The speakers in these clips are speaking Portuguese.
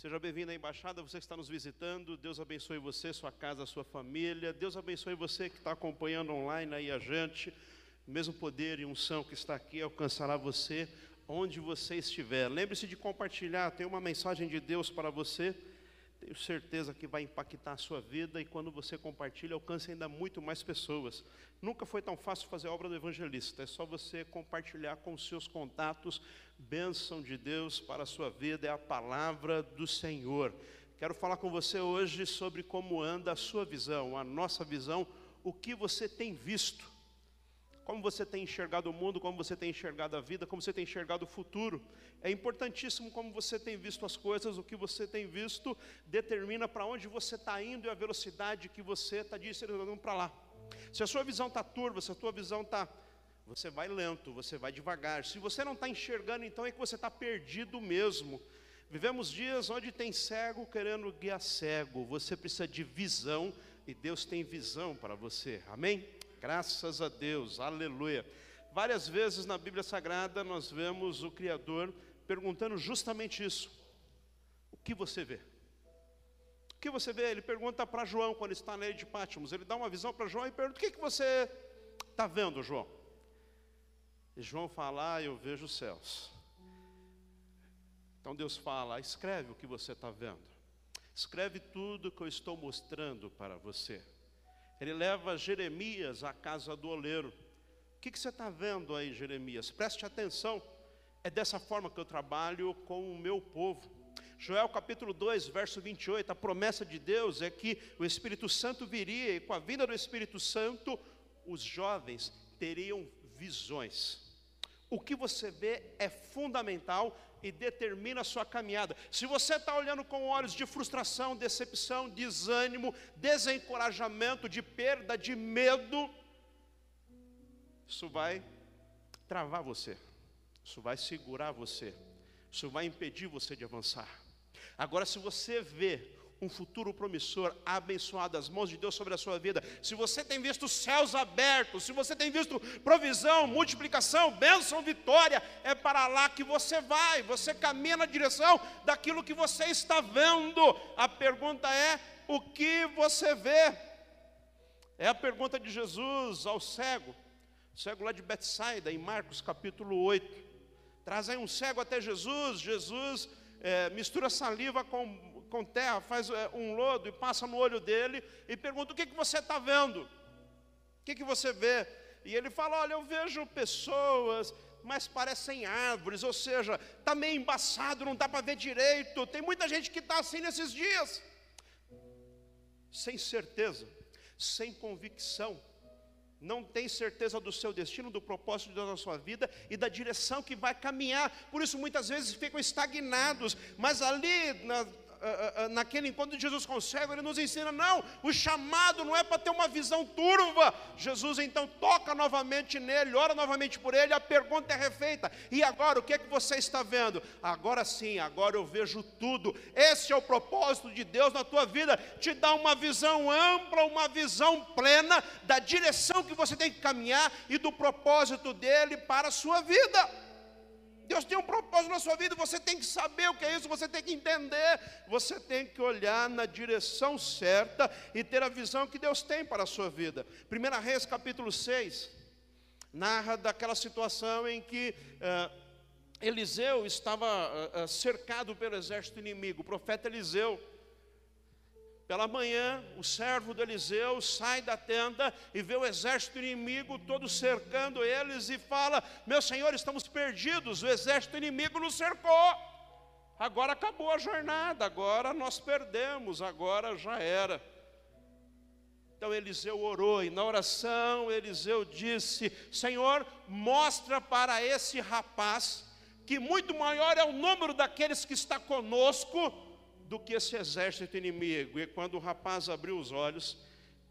Seja bem-vindo à embaixada, você que está nos visitando. Deus abençoe você, sua casa, sua família. Deus abençoe você que está acompanhando online aí a gente. O mesmo poder e unção que está aqui alcançará você onde você estiver. Lembre-se de compartilhar, tem uma mensagem de Deus para você. Tenho certeza que vai impactar a sua vida e quando você compartilha, alcança ainda muito mais pessoas. Nunca foi tão fácil fazer a obra do evangelista, é só você compartilhar com os seus contatos. Bênção de Deus para a sua vida, é a palavra do Senhor. Quero falar com você hoje sobre como anda a sua visão, a nossa visão, o que você tem visto como você tem enxergado o mundo, como você tem enxergado a vida, como você tem enxergado o futuro. É importantíssimo como você tem visto as coisas, o que você tem visto determina para onde você está indo e a velocidade que você está direcionando para lá. Se a sua visão está turva, se a sua visão está. Você vai lento, você vai devagar. Se você não está enxergando, então é que você está perdido mesmo. Vivemos dias onde tem cego querendo guiar cego. Você precisa de visão e Deus tem visão para você. Amém? Graças a Deus, aleluia. Várias vezes na Bíblia Sagrada nós vemos o Criador perguntando justamente isso: O que você vê? O que você vê? Ele pergunta para João quando está na ilha de Pátimos. Ele dá uma visão para João e pergunta: O que, que você está vendo, João? E João fala: ah, Eu vejo os céus. Então Deus fala: Escreve o que você está vendo. Escreve tudo que eu estou mostrando para você. Ele leva Jeremias à casa do oleiro. O que, que você está vendo aí, Jeremias? Preste atenção. É dessa forma que eu trabalho com o meu povo. Joel capítulo 2, verso 28, a promessa de Deus é que o Espírito Santo viria e com a vinda do Espírito Santo, os jovens teriam visões. O que você vê é fundamental e determina a sua caminhada. Se você está olhando com olhos de frustração, decepção, desânimo, desencorajamento, de perda, de medo, isso vai travar você, isso vai segurar você, isso vai impedir você de avançar. Agora, se você vê um futuro promissor, abençoado, as mãos de Deus sobre a sua vida. Se você tem visto céus abertos, se você tem visto provisão, multiplicação, bênção, vitória, é para lá que você vai, você caminha na direção daquilo que você está vendo. A pergunta é: o que você vê? É a pergunta de Jesus ao cego, cego lá de Betsaida, em Marcos capítulo 8. Traz aí um cego até Jesus, Jesus é, mistura saliva com com terra, faz é, um lodo e passa no olho dele e pergunta: O que, que você está vendo? O que, que você vê? E ele fala: Olha, eu vejo pessoas, mas parecem árvores, ou seja, está meio embaçado, não dá para ver direito. Tem muita gente que está assim nesses dias, sem certeza, sem convicção, não tem certeza do seu destino, do propósito de Deus na sua vida e da direção que vai caminhar. Por isso, muitas vezes ficam estagnados, mas ali na, naquele encontro de Jesus com o cego, ele nos ensina: não, o chamado não é para ter uma visão turva. Jesus então toca novamente nele, ora novamente por ele, a pergunta é refeita: e agora o que é que você está vendo? Agora sim, agora eu vejo tudo. Esse é o propósito de Deus na tua vida, te dá uma visão ampla, uma visão plena da direção que você tem que caminhar e do propósito dele para a sua vida. Deus tem um propósito na sua vida, você tem que saber o que é isso, você tem que entender, você tem que olhar na direção certa e ter a visão que Deus tem para a sua vida. 1 Reis capítulo 6 narra daquela situação em que uh, Eliseu estava uh, cercado pelo exército inimigo, o profeta Eliseu pela manhã, o servo de Eliseu sai da tenda e vê o exército inimigo todo cercando eles e fala: Meu senhor, estamos perdidos, o exército inimigo nos cercou. Agora acabou a jornada, agora nós perdemos, agora já era. Então Eliseu orou e na oração Eliseu disse: Senhor, mostra para esse rapaz que muito maior é o número daqueles que está conosco do que esse exército inimigo. E quando o rapaz abriu os olhos,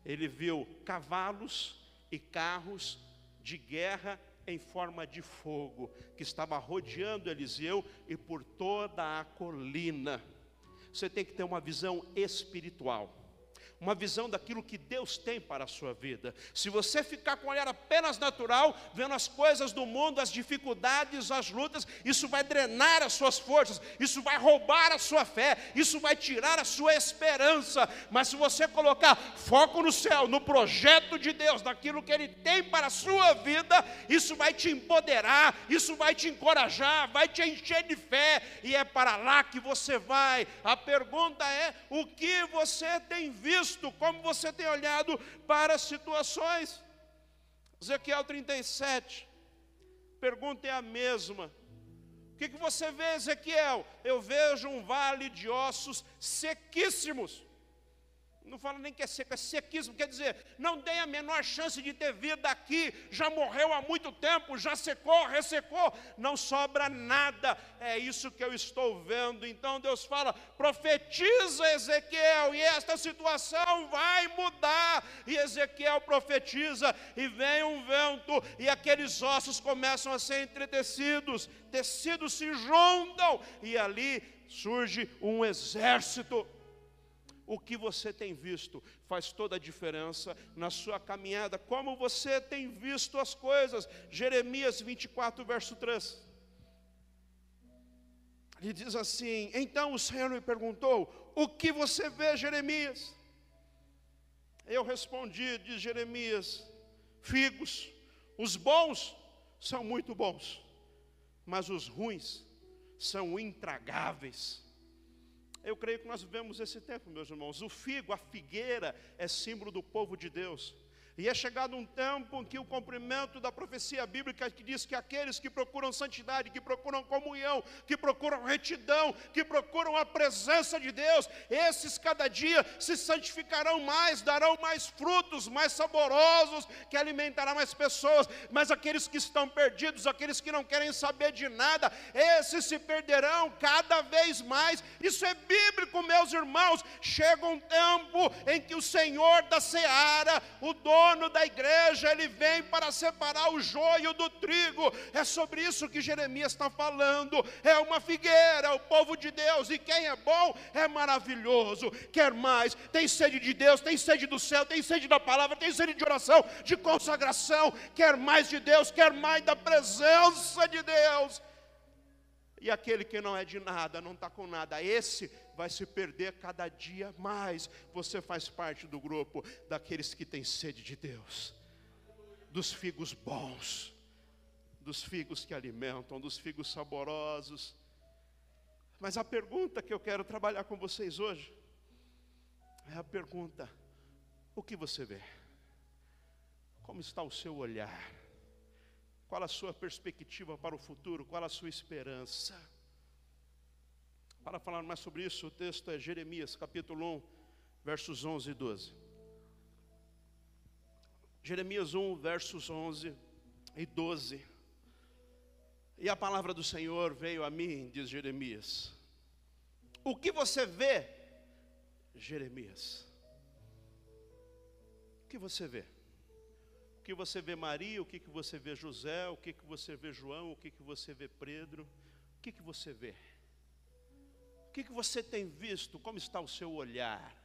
ele viu cavalos e carros de guerra em forma de fogo, que estava rodeando Eliseu e por toda a colina. Você tem que ter uma visão espiritual. Uma visão daquilo que Deus tem para a sua vida. Se você ficar com o olhar apenas natural, vendo as coisas do mundo, as dificuldades, as lutas, isso vai drenar as suas forças, isso vai roubar a sua fé, isso vai tirar a sua esperança. Mas se você colocar foco no céu, no projeto de Deus, naquilo que Ele tem para a sua vida, isso vai te empoderar, isso vai te encorajar, vai te encher de fé, e é para lá que você vai. A pergunta é: o que você tem visto? Visto, como você tem olhado para as situações. Ezequiel 37, pergunta é a mesma. O que, que você vê, Ezequiel? Eu vejo um vale de ossos sequíssimos não fala nem que é seco, é sequíssimo, quer dizer, não tem a menor chance de ter vida aqui, já morreu há muito tempo, já secou, ressecou, não sobra nada, é isso que eu estou vendo. Então Deus fala: profetiza Ezequiel, e esta situação vai mudar. E Ezequiel profetiza, e vem um vento, e aqueles ossos começam a ser entretecidos, tecidos se juntam, e ali surge um exército o que você tem visto faz toda a diferença na sua caminhada, como você tem visto as coisas. Jeremias 24, verso 3. Ele diz assim: Então o Senhor me perguntou: O que você vê, Jeremias? Eu respondi, diz Jeremias: Figos, os bons são muito bons, mas os ruins são intragáveis. Eu creio que nós vivemos esse tempo, meus irmãos. O figo, a figueira, é símbolo do povo de Deus. E é chegado um tempo em que o cumprimento da profecia bíblica que diz que aqueles que procuram santidade, que procuram comunhão, que procuram retidão, que procuram a presença de Deus, esses cada dia se santificarão mais, darão mais frutos, mais saborosos, que alimentarão mais pessoas. Mas aqueles que estão perdidos, aqueles que não querem saber de nada, esses se perderão cada vez mais. Isso é bíblico, meus irmãos. Chega um tempo em que o Senhor da seara, o dono dono da igreja, ele vem para separar o joio do trigo. É sobre isso que Jeremias está falando. É uma figueira, é o povo de Deus, e quem é bom é maravilhoso. Quer mais, tem sede de Deus, tem sede do céu, tem sede da palavra, tem sede de oração, de consagração. Quer mais de Deus, quer mais da presença de Deus. E aquele que não é de nada, não está com nada, esse vai se perder cada dia mais. Você faz parte do grupo daqueles que têm sede de Deus, dos figos bons, dos figos que alimentam, dos figos saborosos. Mas a pergunta que eu quero trabalhar com vocês hoje é a pergunta: o que você vê? Como está o seu olhar? Qual a sua perspectiva para o futuro? Qual a sua esperança? Para falar mais sobre isso, o texto é Jeremias, capítulo 1, versos 11 e 12. Jeremias 1, versos 11 e 12. E a palavra do Senhor veio a mim, diz Jeremias. O que você vê, Jeremias? O que você vê? Que você vê Maria, o que, que você vê José, o que, que você vê João, o que, que você vê Pedro, o que, que você vê? O que, que você tem visto? Como está o seu olhar?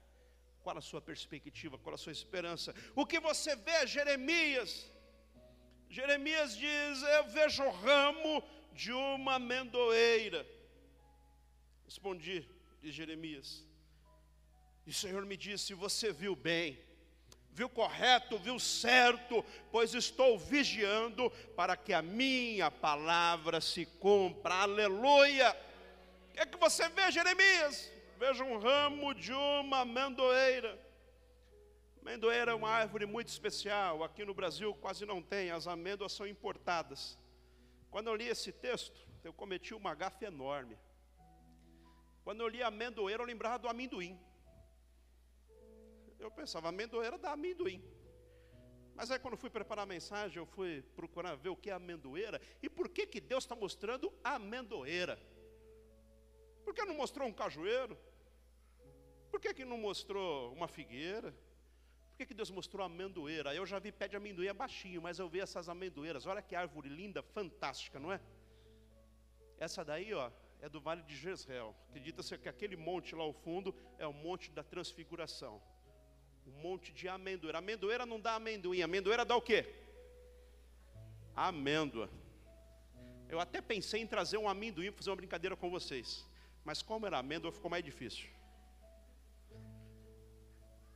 Qual a sua perspectiva? Qual a sua esperança? O que você vê, Jeremias? Jeremias diz: Eu vejo o ramo de uma amendoeira. Respondi, diz Jeremias. E o Senhor me disse: Você viu bem, viu correto, viu certo, pois estou vigiando para que a minha palavra se cumpra. Aleluia que é que você vê, Jeremias? Veja um ramo de uma amendoeira. Amendoeira é uma árvore muito especial. Aqui no Brasil quase não tem, as amêndoas são importadas. Quando eu li esse texto, eu cometi uma gafe enorme. Quando eu li amendoeira, eu lembrava do amendoim. Eu pensava, amendoeira dá amendoim. Mas aí quando fui preparar a mensagem, eu fui procurar ver o que é amendoeira e por que, que Deus está mostrando amendoeira. Por que não mostrou um cajueiro? Por que, que não mostrou uma figueira? Por que, que Deus mostrou amendoeira? Eu já vi pé de amendoim baixinho, mas eu vi essas amendoeiras. Olha que árvore linda, fantástica, não é? Essa daí, ó, é do Vale de Jezreel. Acredita-se que aquele monte lá ao fundo é o monte da transfiguração. Um monte de amendoeira. Amendoeira não dá amendoim, amendoeira dá o quê? Amêndoa. Eu até pensei em trazer um amendoim para fazer uma brincadeira com vocês. Mas como era amêndoa, ficou mais difícil.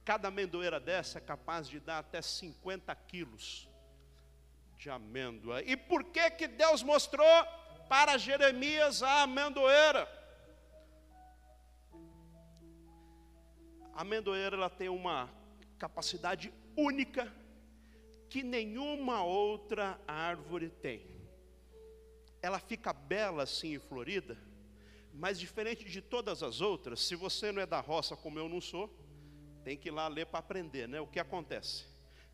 Cada amendoeira dessa é capaz de dar até 50 quilos de amêndoa. E por que que Deus mostrou para Jeremias a amendoeira? A amendoeira ela tem uma capacidade única que nenhuma outra árvore tem. Ela fica bela assim e florida, mas diferente de todas as outras, se você não é da roça como eu não sou, tem que ir lá ler para aprender, né? O que acontece?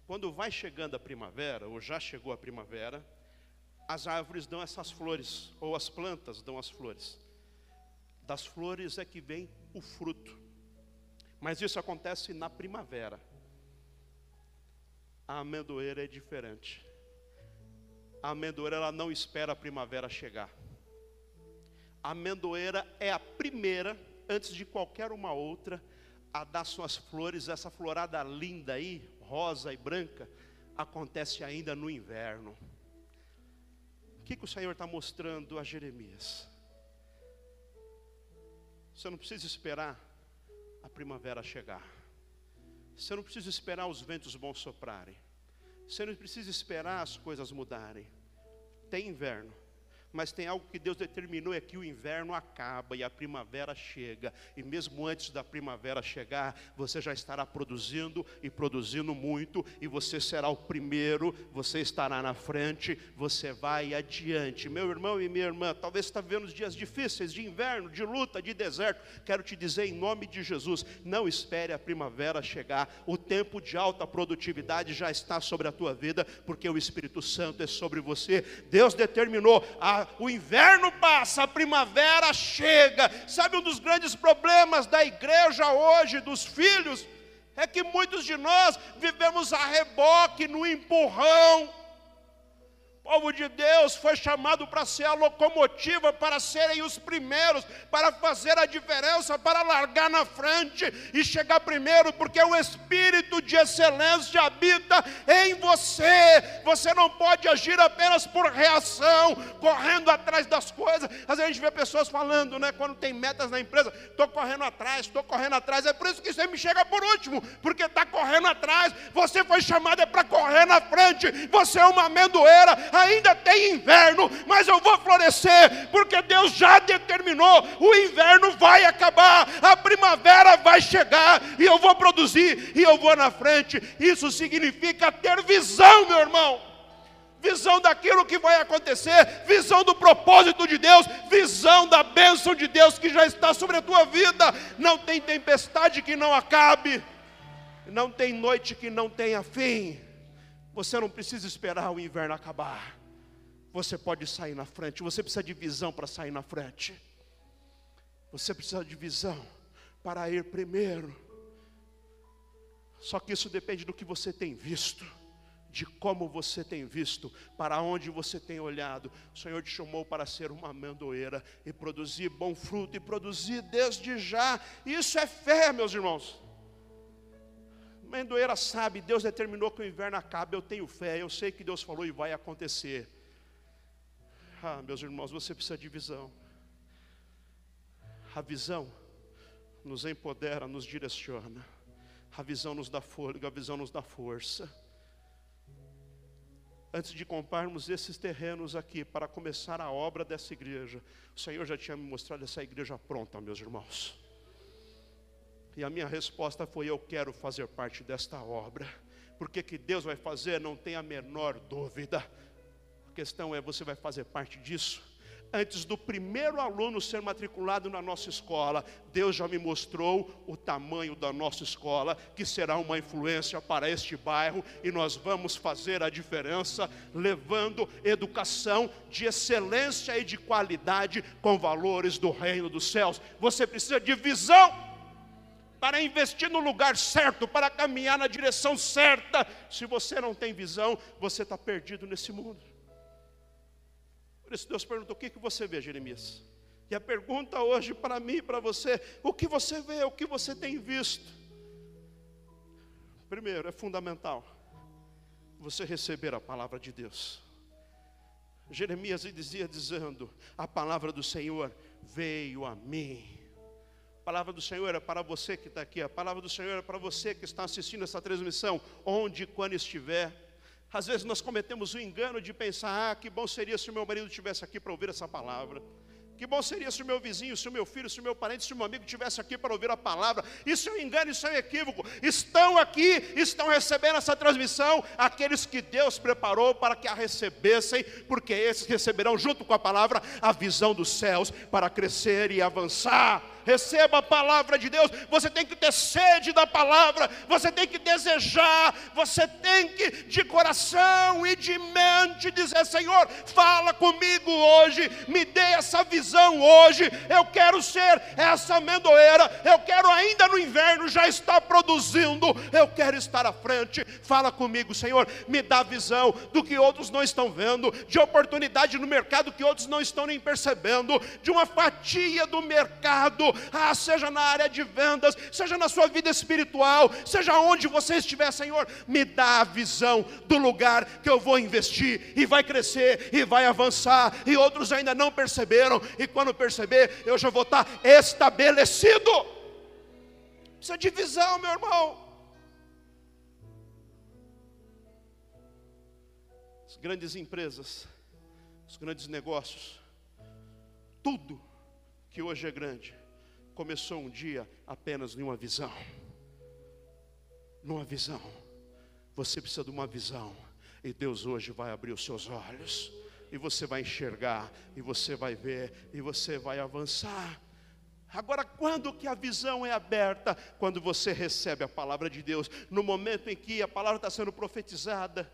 Quando vai chegando a primavera, ou já chegou a primavera, as árvores dão essas flores, ou as plantas dão as flores. Das flores é que vem o fruto. Mas isso acontece na primavera. A amendoeira é diferente. A amendoeira ela não espera a primavera chegar. A amendoeira é a primeira, antes de qualquer uma outra, a dar suas flores, essa florada linda aí, rosa e branca, acontece ainda no inverno. O que, que o Senhor está mostrando a Jeremias? Você não precisa esperar a primavera chegar. Você não precisa esperar os ventos bons soprarem. Você não precisa esperar as coisas mudarem. Tem inverno mas tem algo que Deus determinou é que o inverno acaba e a primavera chega. E mesmo antes da primavera chegar, você já estará produzindo e produzindo muito, e você será o primeiro, você estará na frente, você vai adiante. Meu irmão e minha irmã, talvez está vivendo dias difíceis de inverno, de luta, de deserto. Quero te dizer em nome de Jesus, não espere a primavera chegar. O tempo de alta produtividade já está sobre a tua vida, porque o Espírito Santo é sobre você. Deus determinou a o inverno passa, a primavera chega. Sabe um dos grandes problemas da igreja hoje, dos filhos, é que muitos de nós vivemos a reboque, no empurrão povo de Deus foi chamado para ser a locomotiva, para serem os primeiros, para fazer a diferença, para largar na frente e chegar primeiro, porque o Espírito de excelência habita em você. Você não pode agir apenas por reação, correndo atrás das coisas. Às vezes a gente vê pessoas falando, né, quando tem metas na empresa, estou correndo atrás, estou correndo atrás. É por isso que você me chega por último, porque está correndo atrás. Você foi chamado é para correr na frente. Você é uma amendoeira ainda tem inverno, mas eu vou florescer, porque Deus já determinou: o inverno vai acabar, a primavera vai chegar, e eu vou produzir, e eu vou na frente. Isso significa ter visão, meu irmão visão daquilo que vai acontecer, visão do propósito de Deus, visão da bênção de Deus que já está sobre a tua vida. Não tem tempestade que não acabe, não tem noite que não tenha fim. Você não precisa esperar o inverno acabar. Você pode sair na frente. Você precisa de visão para sair na frente. Você precisa de visão para ir primeiro. Só que isso depende do que você tem visto, de como você tem visto, para onde você tem olhado. O Senhor te chamou para ser uma amendoeira e produzir bom fruto e produzir desde já. Isso é fé, meus irmãos. Mendoeira sabe, Deus determinou que o inverno acabe, eu tenho fé, eu sei que Deus falou e vai acontecer. Ah, meus irmãos, você precisa de visão. A visão nos empodera, nos direciona. A visão nos dá fôlego, a visão nos dá força. Antes de comprarmos esses terrenos aqui para começar a obra dessa igreja, o Senhor já tinha me mostrado essa igreja pronta, meus irmãos. E a minha resposta foi: Eu quero fazer parte desta obra. Porque que Deus vai fazer, não tem a menor dúvida. A questão é: você vai fazer parte disso? Antes do primeiro aluno ser matriculado na nossa escola, Deus já me mostrou o tamanho da nossa escola, que será uma influência para este bairro, e nós vamos fazer a diferença, levando educação de excelência e de qualidade com valores do reino dos céus. Você precisa de visão para investir no lugar certo, para caminhar na direção certa. Se você não tem visão, você está perdido nesse mundo. Por isso Deus perguntou: o que, que você vê, Jeremias? E a pergunta hoje para mim e para você: o que você vê, o que você tem visto? Primeiro, é fundamental você receber a palavra de Deus. Jeremias dizia dizendo: A palavra do Senhor veio a mim. A palavra do Senhor é para você que está aqui, a palavra do Senhor é para você que está assistindo essa transmissão, onde e quando estiver. Às vezes nós cometemos o engano de pensar: ah, que bom seria se o meu marido estivesse aqui para ouvir essa palavra. Que bom seria se o meu vizinho, se o meu filho, se o meu parente, se o meu amigo estivesse aqui para ouvir a palavra. Isso é um engano, isso é um equívoco. Estão aqui, estão recebendo essa transmissão aqueles que Deus preparou para que a recebessem, porque esses receberão junto com a palavra a visão dos céus para crescer e avançar receba a palavra de Deus. Você tem que ter sede da palavra, você tem que desejar, você tem que, de coração e de mente, dizer: Senhor, fala comigo hoje, me dê essa visão hoje. Eu quero ser essa amendoeira, eu quero ainda no inverno já estar produzindo, eu quero estar à frente. Fala comigo, Senhor, me dá visão do que outros não estão vendo, de oportunidade no mercado que outros não estão nem percebendo, de uma fatia do mercado ah, seja na área de vendas, seja na sua vida espiritual, seja onde você estiver, Senhor, me dá a visão do lugar que eu vou investir e vai crescer e vai avançar, e outros ainda não perceberam, e quando perceber, eu já vou estar estabelecido. Precisa de visão, meu irmão. As grandes empresas, os grandes negócios, tudo que hoje é grande, começou um dia apenas numa visão. Numa visão. Você precisa de uma visão. E Deus hoje vai abrir os seus olhos. E você vai enxergar. E você vai ver. E você vai avançar. Agora, quando que a visão é aberta? Quando você recebe a palavra de Deus. No momento em que a palavra está sendo profetizada.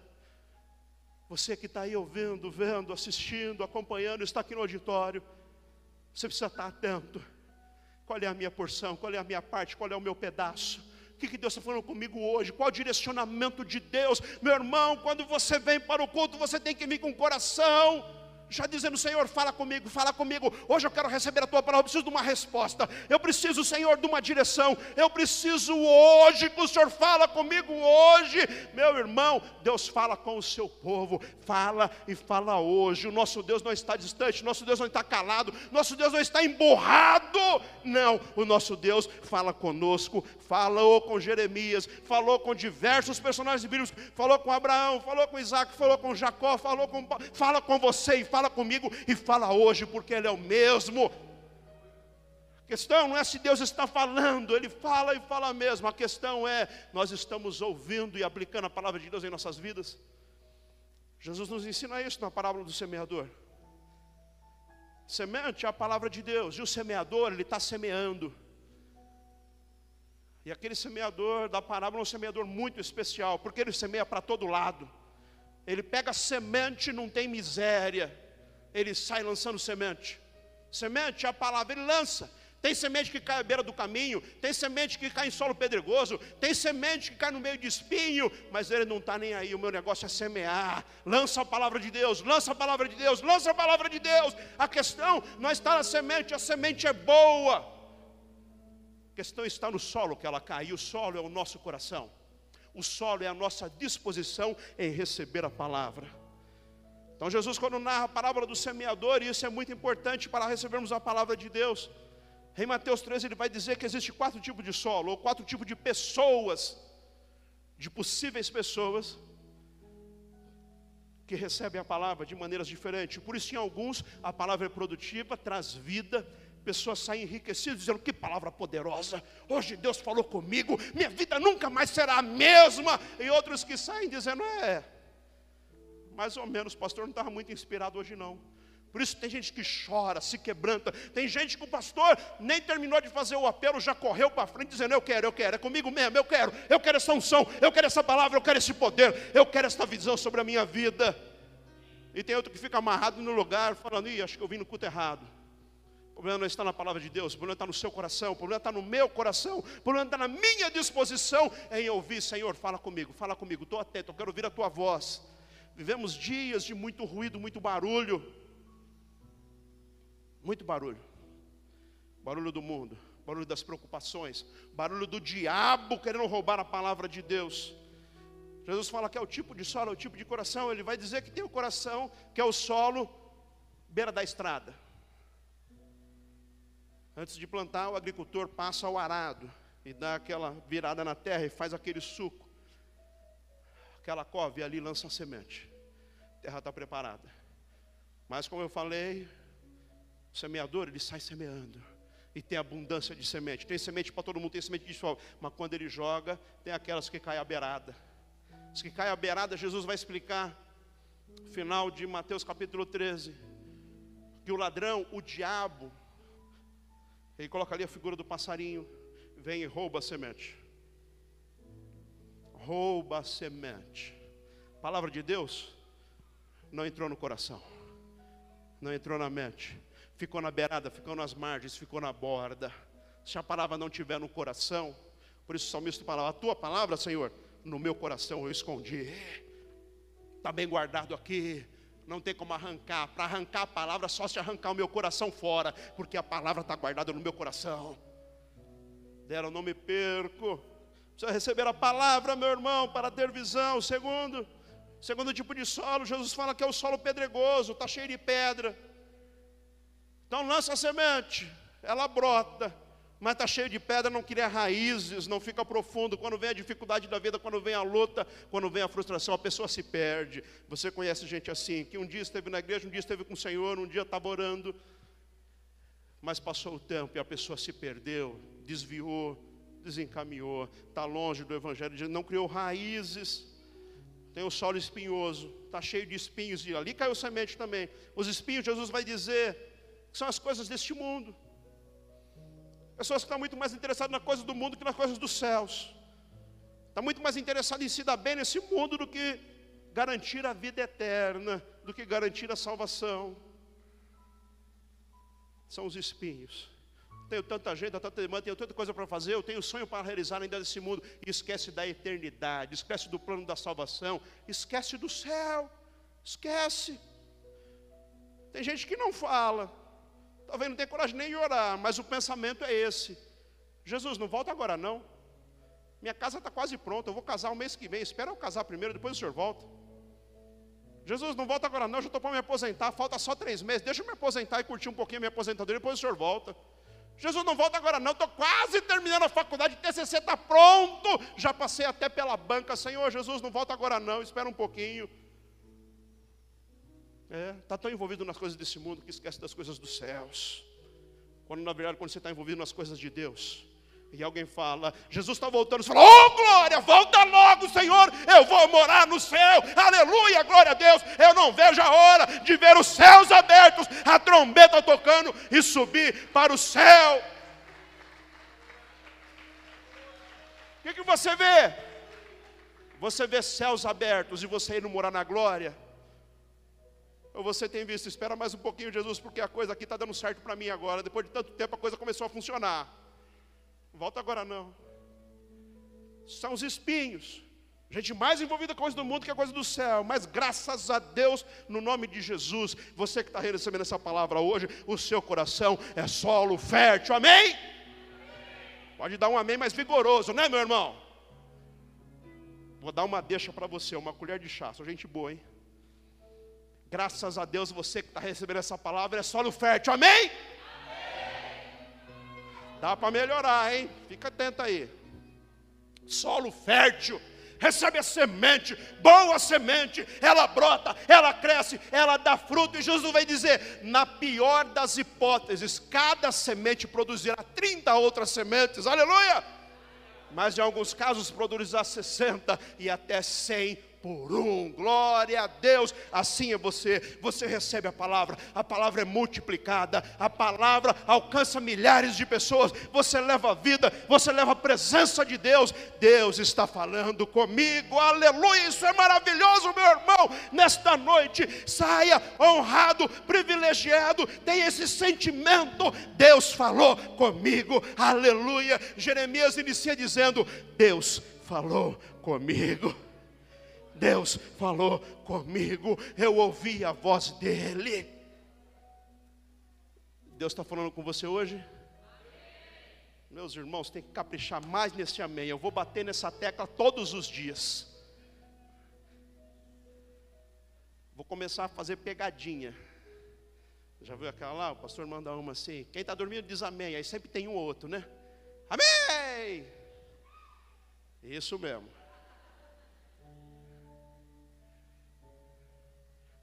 Você que está aí ouvindo, vendo, assistindo, acompanhando, está aqui no auditório. Você precisa estar atento qual é a minha porção? Qual é a minha parte? Qual é o meu pedaço? O que, Deus está falando comigo hoje? Qual o direcionamento de Deus? Meu irmão, quando você vem para o culto, você tem que vir com o coração já dizendo: Senhor, fala comigo, fala comigo. Hoje eu quero receber a tua palavra. Eu preciso de uma resposta. Eu preciso, Senhor, de uma direção. Eu preciso hoje que o Senhor fala comigo hoje. Meu irmão, Deus fala com o seu povo. Fala e fala hoje. O nosso Deus não está distante. Nosso Deus não está calado. Nosso Deus não está emborrado. Não, o nosso Deus fala conosco. Falou com Jeremias. Falou com diversos personagens bíblicos. Falou com Abraão. Falou com Isaac. Falou com Jacó. Falou com. Fala com você e fala fala comigo e fala hoje, porque Ele é o mesmo. A questão não é se Deus está falando, Ele fala e fala mesmo. A questão é, nós estamos ouvindo e aplicando a palavra de Deus em nossas vidas. Jesus nos ensina isso na parábola do semeador. Semente é a palavra de Deus, e o semeador, ele está semeando. E aquele semeador da parábola é um semeador muito especial, porque ele semeia para todo lado. Ele pega semente, não tem miséria ele sai lançando semente. Semente é a palavra, ele lança. Tem semente que cai à beira do caminho, tem semente que cai em solo pedregoso, tem semente que cai no meio de espinho, mas ele não está nem aí. O meu negócio é semear. Lança a palavra de Deus, lança a palavra de Deus, lança a palavra de Deus. A questão não está na semente, a semente é boa. A questão está no solo que ela cai, e o solo é o nosso coração. O solo é a nossa disposição em receber a palavra. Então Jesus quando narra a parábola do semeador, e isso é muito importante para recebermos a palavra de Deus. Em Mateus 13 ele vai dizer que existe quatro tipos de solo, ou quatro tipos de pessoas, de possíveis pessoas, que recebem a palavra de maneiras diferentes. Por isso, em alguns, a palavra é produtiva, traz vida, pessoas saem enriquecidas, dizendo: Que palavra poderosa, hoje Deus falou comigo, minha vida nunca mais será a mesma. E outros que saem dizendo: É, mais ou menos, pastor não estava muito inspirado hoje não. Por isso tem gente que chora, se quebranta. Tem gente que o pastor nem terminou de fazer o apelo, já correu para frente dizendo: Eu quero, eu quero, é comigo mesmo, eu quero, eu quero essa unção, eu quero essa palavra, eu quero esse poder, eu quero essa visão sobre a minha vida. E tem outro que fica amarrado no lugar, falando: Ih, acho que eu vim no culto errado. O problema não está na palavra de Deus, o problema está no seu coração, o problema está no meu coração, o problema está na minha disposição em ouvir, Senhor, fala comigo, fala comigo, estou atento, eu quero ouvir a tua voz. Vivemos dias de muito ruído, muito barulho. Muito barulho. Barulho do mundo, barulho das preocupações, barulho do diabo querendo roubar a palavra de Deus. Jesus fala que é o tipo de solo, é o tipo de coração. Ele vai dizer que tem o coração, que é o solo beira da estrada. Antes de plantar, o agricultor passa ao arado e dá aquela virada na terra e faz aquele suco. Aquela cove ali lança a semente. A terra está preparada. Mas como eu falei, o semeador ele sai semeando e tem abundância de semente. Tem semente para todo mundo, tem semente de sol. Mas quando ele joga, tem aquelas que caem à beirada. As que caem à beirada, Jesus vai explicar, final de Mateus capítulo 13, que o ladrão, o diabo, ele coloca ali a figura do passarinho, vem e rouba a semente. Rouba a semente. Palavra de Deus não entrou no coração, não entrou na mente ficou na beirada, ficou nas margens, ficou na borda. Se a palavra não tiver no coração, por isso o salmista fala: A tua palavra, Senhor, no meu coração eu escondi. Está bem guardado aqui. Não tem como arrancar. Para arrancar a palavra, só se arrancar o meu coração fora, porque a palavra está guardada no meu coração. Dela eu não me perco. Precisa receber a palavra, meu irmão, para ter visão. Segundo, segundo tipo de solo, Jesus fala que é o solo pedregoso, está cheio de pedra. Então lança a semente, ela brota, mas está cheio de pedra, não cria raízes, não fica profundo. Quando vem a dificuldade da vida, quando vem a luta, quando vem a frustração, a pessoa se perde. Você conhece gente assim, que um dia esteve na igreja, um dia esteve com o Senhor, um dia estava orando, mas passou o tempo e a pessoa se perdeu, desviou, desencaminhou, está longe do Evangelho, não criou raízes. Tem o solo espinhoso, está cheio de espinhos, e ali caiu semente também. Os espinhos, Jesus vai dizer, são as coisas deste mundo. Pessoas que estão muito mais interessadas nas coisas do mundo que nas coisas dos céus. Está muito mais interessado em se dar bem nesse mundo do que garantir a vida eterna, do que garantir a salvação. São os espinhos. Tenho tanta gente, tanta demanda, tenho tanta coisa para fazer, eu tenho sonho para realizar ainda nesse mundo. E esquece da eternidade, esquece do plano da salvação, esquece do céu, esquece. Tem gente que não fala, Talvez não tenha coragem nem de orar, mas o pensamento é esse. Jesus, não volta agora não. Minha casa está quase pronta, eu vou casar o mês que vem. Espera eu casar primeiro, depois o senhor volta. Jesus, não volta agora não, eu já estou para me aposentar, falta só três meses. Deixa eu me aposentar e curtir um pouquinho a minha aposentadoria, depois o senhor volta. Jesus, não volta agora não, estou quase terminando a faculdade, TCC está pronto. Já passei até pela banca, Senhor Jesus, não volta agora não, espera um pouquinho. É, está tão envolvido nas coisas desse mundo que esquece das coisas dos céus. Quando na verdade, quando você está envolvido nas coisas de Deus, e alguém fala, Jesus está voltando, você fala, oh glória, volta logo, Senhor, eu vou morar no céu, aleluia, glória a Deus. Eu não vejo a hora de ver os céus abertos, a trombeta tocando e subir para o céu. O que, que você vê? Você vê céus abertos e você indo morar na glória. Ou você tem visto, espera mais um pouquinho, Jesus, porque a coisa aqui está dando certo para mim agora. Depois de tanto tempo a coisa começou a funcionar. Volta agora não. São os espinhos. Gente mais envolvida com a coisa do mundo que a coisa do céu. Mas graças a Deus, no nome de Jesus, você que está recebendo essa palavra hoje, o seu coração é solo fértil. Amém? Pode dar um amém mais vigoroso, né, meu irmão? Vou dar uma deixa para você, uma colher de chá. Sou gente boa, hein? Graças a Deus, você que está recebendo essa palavra é solo fértil, amém? Dá para melhorar, hein? Fica atento aí. Solo fértil, recebe a semente, boa semente, ela brota, ela cresce, ela dá fruto, e Jesus vai dizer: na pior das hipóteses, cada semente produzirá 30 outras sementes, aleluia! Mas em alguns casos produzirá 60 e até 100 por um. Glória a Deus. Assim é você. Você recebe a palavra, a palavra é multiplicada, a palavra alcança milhares de pessoas. Você leva a vida, você leva a presença de Deus. Deus está falando comigo. Aleluia. Isso é maravilhoso, meu irmão. Nesta noite, saia honrado, privilegiado. Tem esse sentimento. Deus falou comigo. Aleluia. Jeremias inicia dizendo: Deus falou comigo. Deus falou comigo, eu ouvi a voz dEle. Deus está falando com você hoje? Meus irmãos, tem que caprichar mais nesse amém. Eu vou bater nessa tecla todos os dias. Vou começar a fazer pegadinha. Já viu aquela lá? O pastor manda uma assim. Quem está dormindo diz amém. Aí sempre tem um ou outro, né? Amém! Isso mesmo.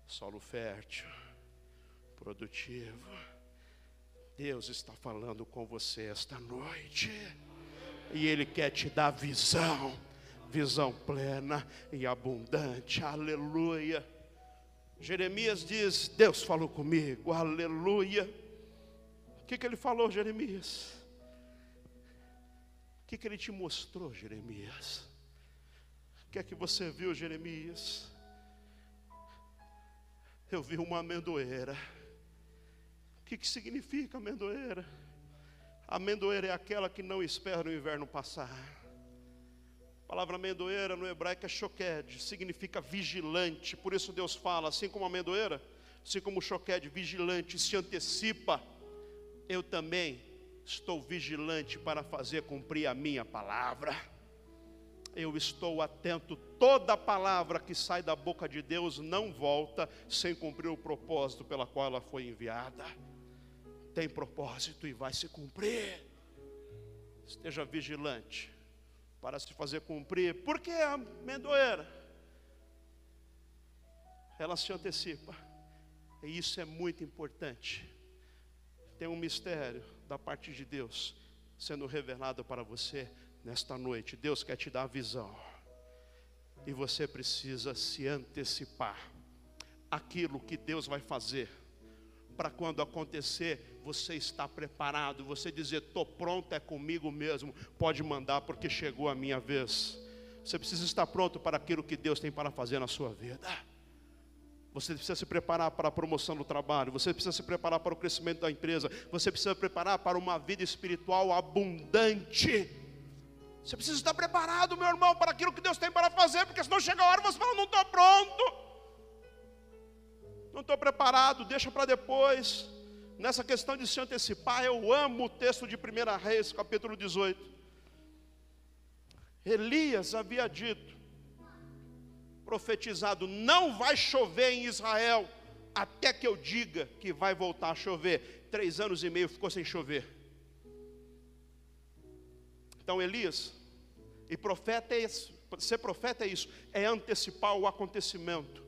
Solo fértil, produtivo. Deus está falando com você esta noite. E Ele quer te dar visão, visão plena e abundante. Aleluia. Jeremias diz: Deus falou comigo, aleluia. O que, que ele falou, Jeremias? O que, que ele te mostrou, Jeremias? O que é que você viu, Jeremias? Eu vi uma amendoeira. O que, que significa amendoeira? A amendoeira é aquela que não espera o inverno passar. A palavra amendoeira no hebraico é shoked, significa vigilante. Por isso Deus fala, assim como a amendoeira, assim como o shoked, vigilante, se antecipa, eu também estou vigilante para fazer cumprir a minha palavra. Eu estou atento, toda palavra que sai da boca de Deus não volta sem cumprir o propósito pela qual ela foi enviada. Tem propósito e vai se cumprir. Esteja vigilante para se fazer cumprir. Por que a amendoeira? Ela se antecipa. E isso é muito importante. Tem um mistério da parte de Deus sendo revelado para você nesta noite. Deus quer te dar a visão. E você precisa se antecipar. Aquilo que Deus vai fazer para quando acontecer, você está preparado, você dizer, estou pronto, é comigo mesmo, pode mandar, porque chegou a minha vez. Você precisa estar pronto para aquilo que Deus tem para fazer na sua vida. Você precisa se preparar para a promoção do trabalho, você precisa se preparar para o crescimento da empresa, você precisa se preparar para uma vida espiritual abundante. Você precisa estar preparado, meu irmão, para aquilo que Deus tem para fazer, porque senão chega a hora e você fala, não estou pronto não estou preparado, deixa para depois. Nessa questão de se antecipar, eu amo o texto de 1 Reis, capítulo 18. Elias havia dito, profetizado: não vai chover em Israel, até que eu diga que vai voltar a chover. Três anos e meio ficou sem chover. Então, Elias, e profeta é isso, ser profeta é isso, é antecipar o acontecimento.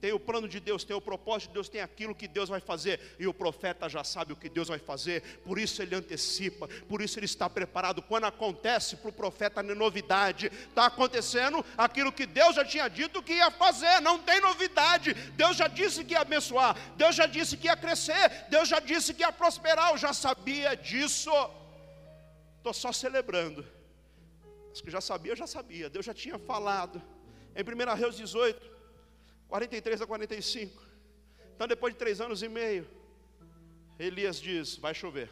Tem o plano de Deus, tem o propósito de Deus, tem aquilo que Deus vai fazer, e o profeta já sabe o que Deus vai fazer, por isso ele antecipa, por isso ele está preparado. Quando acontece para o profeta não é novidade, está acontecendo aquilo que Deus já tinha dito que ia fazer, não tem novidade. Deus já disse que ia abençoar, Deus já disse que ia crescer, Deus já disse que ia prosperar, eu já sabia disso, estou só celebrando. Os que já sabia, já sabia, Deus já tinha falado. Em 1 Reis 18. 43 a 45. Então, depois de três anos e meio, Elias diz: Vai chover.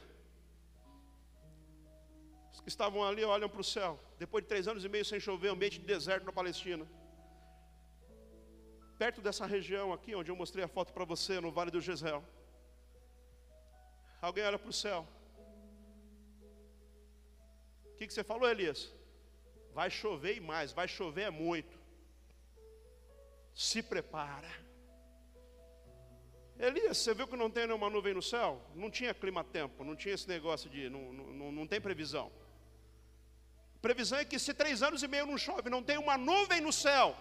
Os que estavam ali olham para o céu. Depois de três anos e meio sem chover, ambiente de deserto na Palestina. Perto dessa região aqui, onde eu mostrei a foto para você, no Vale do Jezreel. Alguém olha para o céu. O que, que você falou, Elias? Vai chover e mais, vai chover é muito se prepara. Elias, você viu que não tem nenhuma nuvem no céu? Não tinha clima-tempo, não tinha esse negócio de. Não, não, não tem previsão. Previsão é que se três anos e meio não chove, não tem uma nuvem no céu,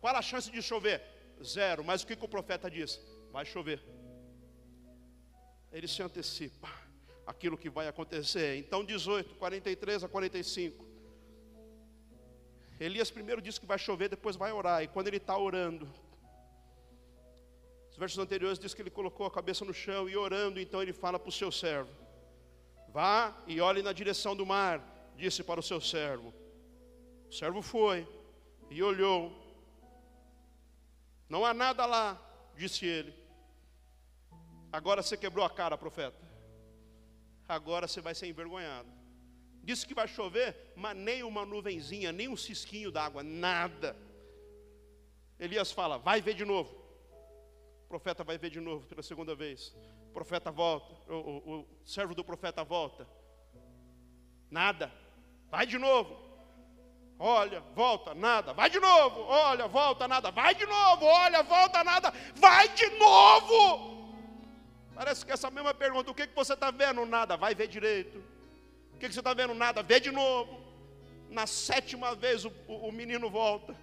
qual a chance de chover? Zero. Mas o que, que o profeta diz? Vai chover. Ele se antecipa aquilo que vai acontecer. Então, 18, 43 a 45. Elias primeiro disse que vai chover, depois vai orar. E quando ele está orando, os versos anteriores diz que ele colocou a cabeça no chão e orando, então ele fala para o seu servo: Vá e olhe na direção do mar, disse para o seu servo. O servo foi e olhou. Não há nada lá, disse ele. Agora você quebrou a cara, profeta. Agora você vai ser envergonhado. Disse que vai chover, mas nem uma nuvenzinha, nem um cisquinho d'água, nada. Elias fala: vai ver de novo. O profeta vai ver de novo pela segunda vez. O profeta volta, o, o, o servo do profeta volta. Nada. Vai de novo. Olha, volta, nada. Vai de novo. Olha, volta, nada. Vai de novo. Olha, volta, nada. Vai de novo. Parece que essa mesma pergunta: o que, que você está vendo? Nada. Vai ver direito. O que, que você está vendo? Nada. Vê de novo. Na sétima vez o, o, o menino volta.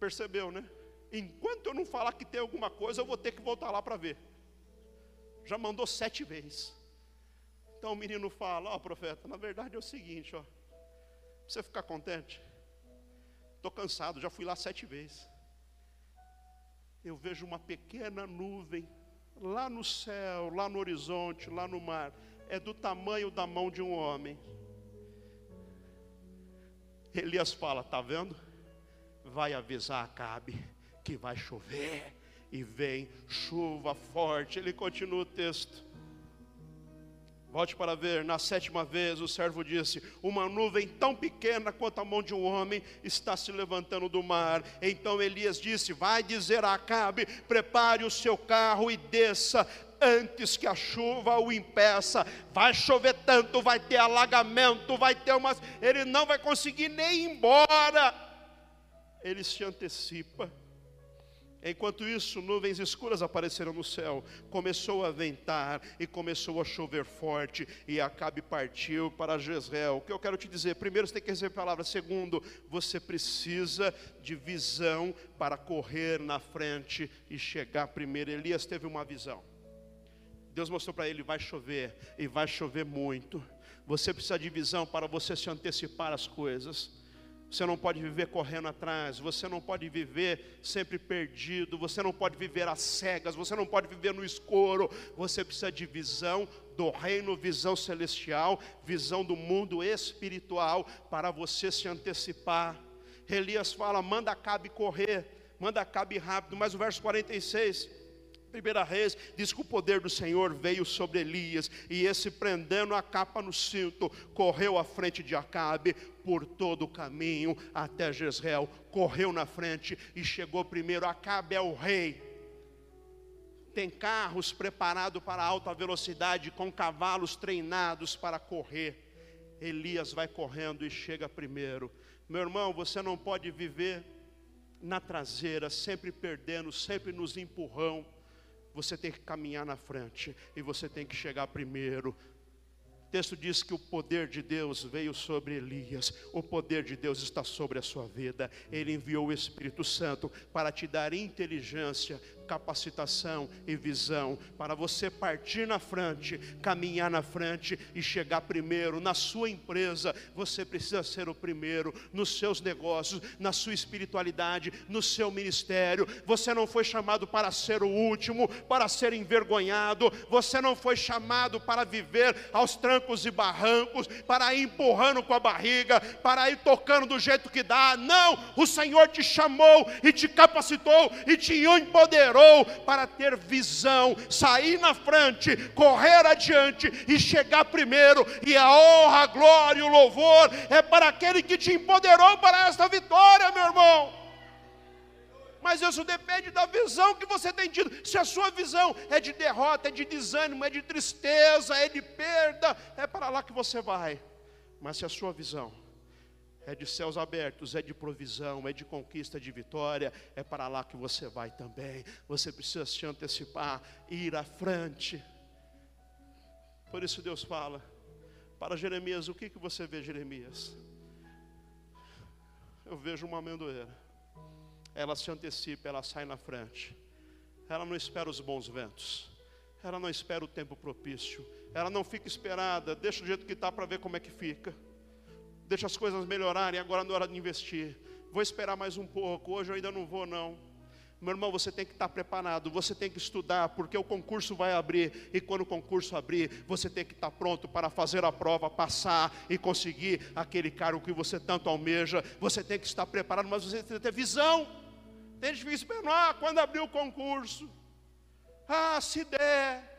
Percebeu, né? Enquanto eu não falar que tem alguma coisa, eu vou ter que voltar lá para ver. Já mandou sete vezes. Então o menino fala: Ó, oh, profeta, na verdade é o seguinte, ó. Você ficar contente. Estou cansado, já fui lá sete vezes. Eu vejo uma pequena nuvem lá no céu, lá no horizonte, lá no mar. É do tamanho da mão de um homem. Elias fala: Tá vendo? Vai avisar Acabe que vai chover. E vem chuva forte. Ele continua o texto. Volte para ver, na sétima vez o servo disse: Uma nuvem tão pequena quanto a mão de um homem está se levantando do mar. Então Elias disse: Vai dizer a Acabe: Prepare o seu carro e desça antes que a chuva o impeça. Vai chover tanto, vai ter alagamento, vai ter umas. Ele não vai conseguir nem ir embora. Ele se antecipa Enquanto isso, nuvens escuras apareceram no céu, começou a ventar e começou a chover forte, e Acabe partiu para Jezreel. O que eu quero te dizer? Primeiro, você tem que receber a palavra. Segundo, você precisa de visão para correr na frente e chegar primeiro. Elias teve uma visão. Deus mostrou para ele: vai chover, e vai chover muito. Você precisa de visão para você se antecipar às coisas. Você não pode viver correndo atrás, você não pode viver sempre perdido, você não pode viver às cegas, você não pode viver no escuro. Você precisa de visão do reino, visão celestial, visão do mundo espiritual para você se antecipar. Elias fala: manda Cabe correr, manda Cabe rápido, mas o verso 46 Primeira Reis diz que o poder do Senhor veio sobre Elias, e esse prendendo a capa no cinto, correu à frente de Acabe por todo o caminho até Jezreel, correu na frente e chegou primeiro. Acabe é o rei. Tem carros preparados para alta velocidade, com cavalos treinados para correr. Elias vai correndo e chega primeiro. Meu irmão, você não pode viver na traseira, sempre perdendo, sempre nos empurrão você tem que caminhar na frente e você tem que chegar primeiro texto diz que o poder de Deus veio sobre Elias, o poder de Deus está sobre a sua vida. Ele enviou o Espírito Santo para te dar inteligência, capacitação e visão para você partir na frente, caminhar na frente e chegar primeiro na sua empresa. Você precisa ser o primeiro nos seus negócios, na sua espiritualidade, no seu ministério. Você não foi chamado para ser o último, para ser envergonhado. Você não foi chamado para viver aos trancos e barrancos, para ir empurrando com a barriga, para ir tocando do jeito que dá. Não, o Senhor te chamou e te capacitou e te empoderou para ter visão, sair na frente, correr adiante e chegar primeiro. E a honra, a glória e o louvor é para aquele que te empoderou para esta vitória, meu irmão. Mas isso depende da visão que você tem tido. Se a sua visão é de derrota, é de desânimo, é de tristeza, é de perda, é para lá que você vai. Mas se a sua visão é de céus abertos, é de provisão, é de conquista de vitória, é para lá que você vai também. Você precisa se antecipar, ir à frente. Por isso Deus fala para Jeremias: o que, que você vê, Jeremias? Eu vejo uma amendoeira. Ela se antecipa, ela sai na frente. Ela não espera os bons ventos. Ela não espera o tempo propício. Ela não fica esperada, deixa do jeito que está para ver como é que fica deixa as coisas melhorarem, agora não é hora de investir. Vou esperar mais um pouco, hoje eu ainda não vou não. Meu irmão, você tem que estar preparado, você tem que estudar, porque o concurso vai abrir, e quando o concurso abrir, você tem que estar pronto para fazer a prova, passar e conseguir aquele cargo que você tanto almeja. Você tem que estar preparado, mas você tem que ter visão. Tem gente que ah, quando abrir o concurso, ah, se der,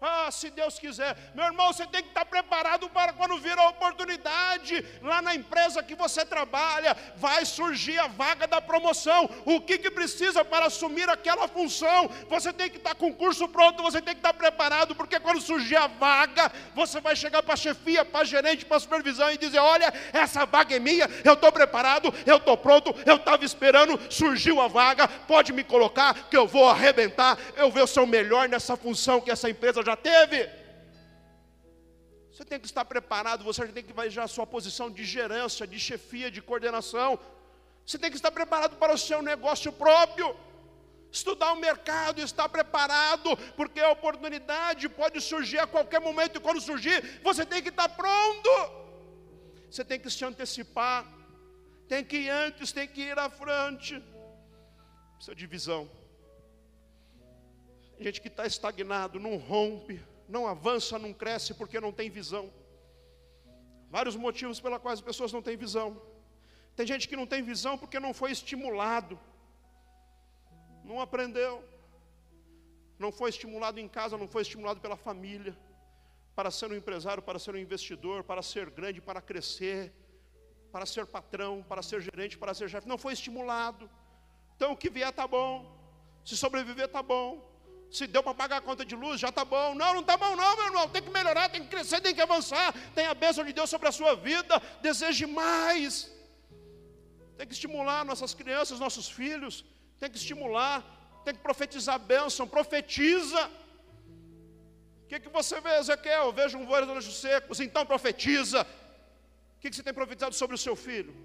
Ah, se Deus quiser. Meu irmão, você tem que estar preparado para quando vir a oportunidade. Lá na empresa que você trabalha, vai surgir a vaga da promoção. O que, que precisa para assumir aquela função? Você tem que estar com o curso pronto, você tem que estar preparado, porque quando surgir a vaga, você vai chegar para a chefia, para a gerente, para a supervisão e dizer: Olha, essa vaga é minha, eu estou preparado, eu estou pronto, eu estava esperando, surgiu a vaga, pode me colocar, que eu vou arrebentar, eu vou ser o melhor nessa função que essa empresa já teve. Você tem que estar preparado, você tem que vai já a sua posição de gerência, de chefia, de coordenação. Você tem que estar preparado para o seu negócio próprio. Estudar o mercado, estar preparado, porque a oportunidade pode surgir a qualquer momento, e quando surgir, você tem que estar pronto. Você tem que se antecipar, tem que ir antes, tem que ir à frente. Precisa de visão gente que está estagnado, não rompe, não avança, não cresce porque não tem visão. Vários motivos pelos quais as pessoas não têm visão. Tem gente que não tem visão porque não foi estimulado, não aprendeu, não foi estimulado em casa, não foi estimulado pela família, para ser um empresário, para ser um investidor, para ser grande, para crescer, para ser patrão, para ser gerente, para ser chefe, não foi estimulado. Então o que vier está bom, se sobreviver está bom, se deu para pagar a conta de luz, já está bom. Não, não está bom, não, meu irmão. Tem que melhorar, tem que crescer, tem que avançar. Tem a bênção de Deus sobre a sua vida. Deseje mais. Tem que estimular nossas crianças, nossos filhos. Tem que estimular. Tem que profetizar a bênção. Profetiza. O que, que você vê, Ezequiel? Vejo um voeiro secos. Então profetiza. O que, que você tem profetizado sobre o seu filho?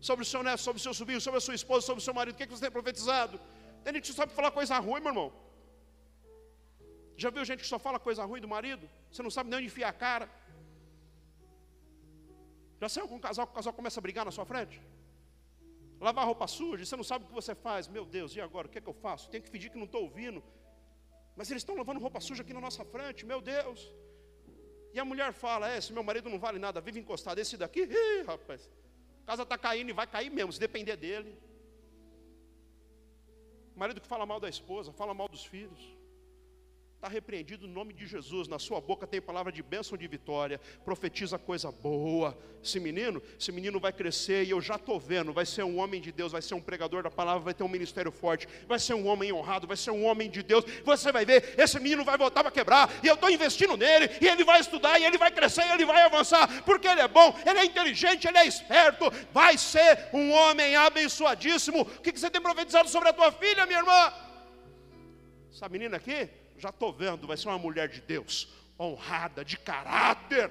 Sobre o seu neto, sobre o seu sobrinho, sobre a sua esposa, sobre o seu marido. O que, que você tem profetizado? Tem gente que sabe falar coisa ruim, meu irmão. Já viu gente que só fala coisa ruim do marido? Você não sabe nem onde enfiar a cara. Já saiu com um casal que o casal começa a brigar na sua frente? Lavar roupa suja, você não sabe o que você faz. Meu Deus, e agora? O que é que eu faço? Tenho que fingir que não estou ouvindo. Mas eles estão lavando roupa suja aqui na nossa frente, meu Deus. E a mulher fala: É, esse meu marido não vale nada, vive encostado. Esse daqui, ih, rapaz, a casa está caindo e vai cair mesmo, se depender dele. Marido que fala mal da esposa, fala mal dos filhos. Está repreendido no nome de Jesus. Na sua boca tem palavra de bênção de vitória. Profetiza coisa boa. Esse menino, esse menino vai crescer e eu já estou vendo. Vai ser um homem de Deus, vai ser um pregador da palavra, vai ter um ministério forte, vai ser um homem honrado, vai ser um homem de Deus. Você vai ver, esse menino vai voltar para quebrar. E eu estou investindo nele. E ele vai estudar, e ele vai crescer, e ele vai avançar. Porque ele é bom, ele é inteligente, ele é esperto. Vai ser um homem abençoadíssimo. O que, que você tem profetizado sobre a tua filha, minha irmã? Essa menina aqui, já estou vendo, vai ser uma mulher de Deus, honrada, de caráter,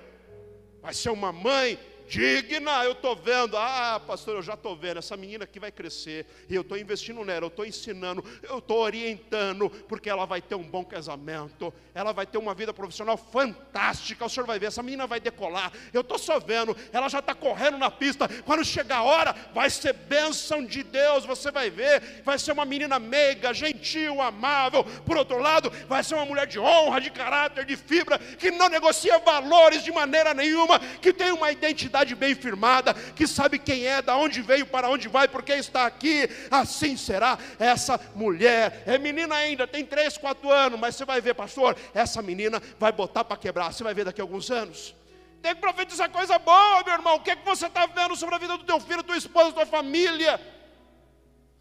vai ser uma mãe digna, eu estou vendo, ah, pastor, eu já estou vendo, essa menina que vai crescer, e eu estou investindo nela, eu estou ensinando, eu estou orientando, porque ela vai ter um bom casamento, ela vai ter uma vida profissional fantástica, o senhor vai ver, essa menina vai decolar, eu estou só vendo, ela já está correndo na pista, quando chegar a hora, vai ser bênção de Deus, você vai ver, vai ser uma menina meiga, gentil, amável, por outro lado, vai ser uma mulher de honra, de caráter, de fibra, que não negocia valores de maneira nenhuma, que tem uma identidade identidade bem firmada, que sabe quem é, da onde veio, para onde vai, porque está aqui, assim será essa mulher. É menina ainda, tem 3, 4 anos, mas você vai ver, pastor, essa menina vai botar para quebrar, você vai ver daqui a alguns anos. Tem que profetizar coisa boa, meu irmão. O que, é que você está vendo sobre a vida do teu filho, tua esposa, tua família?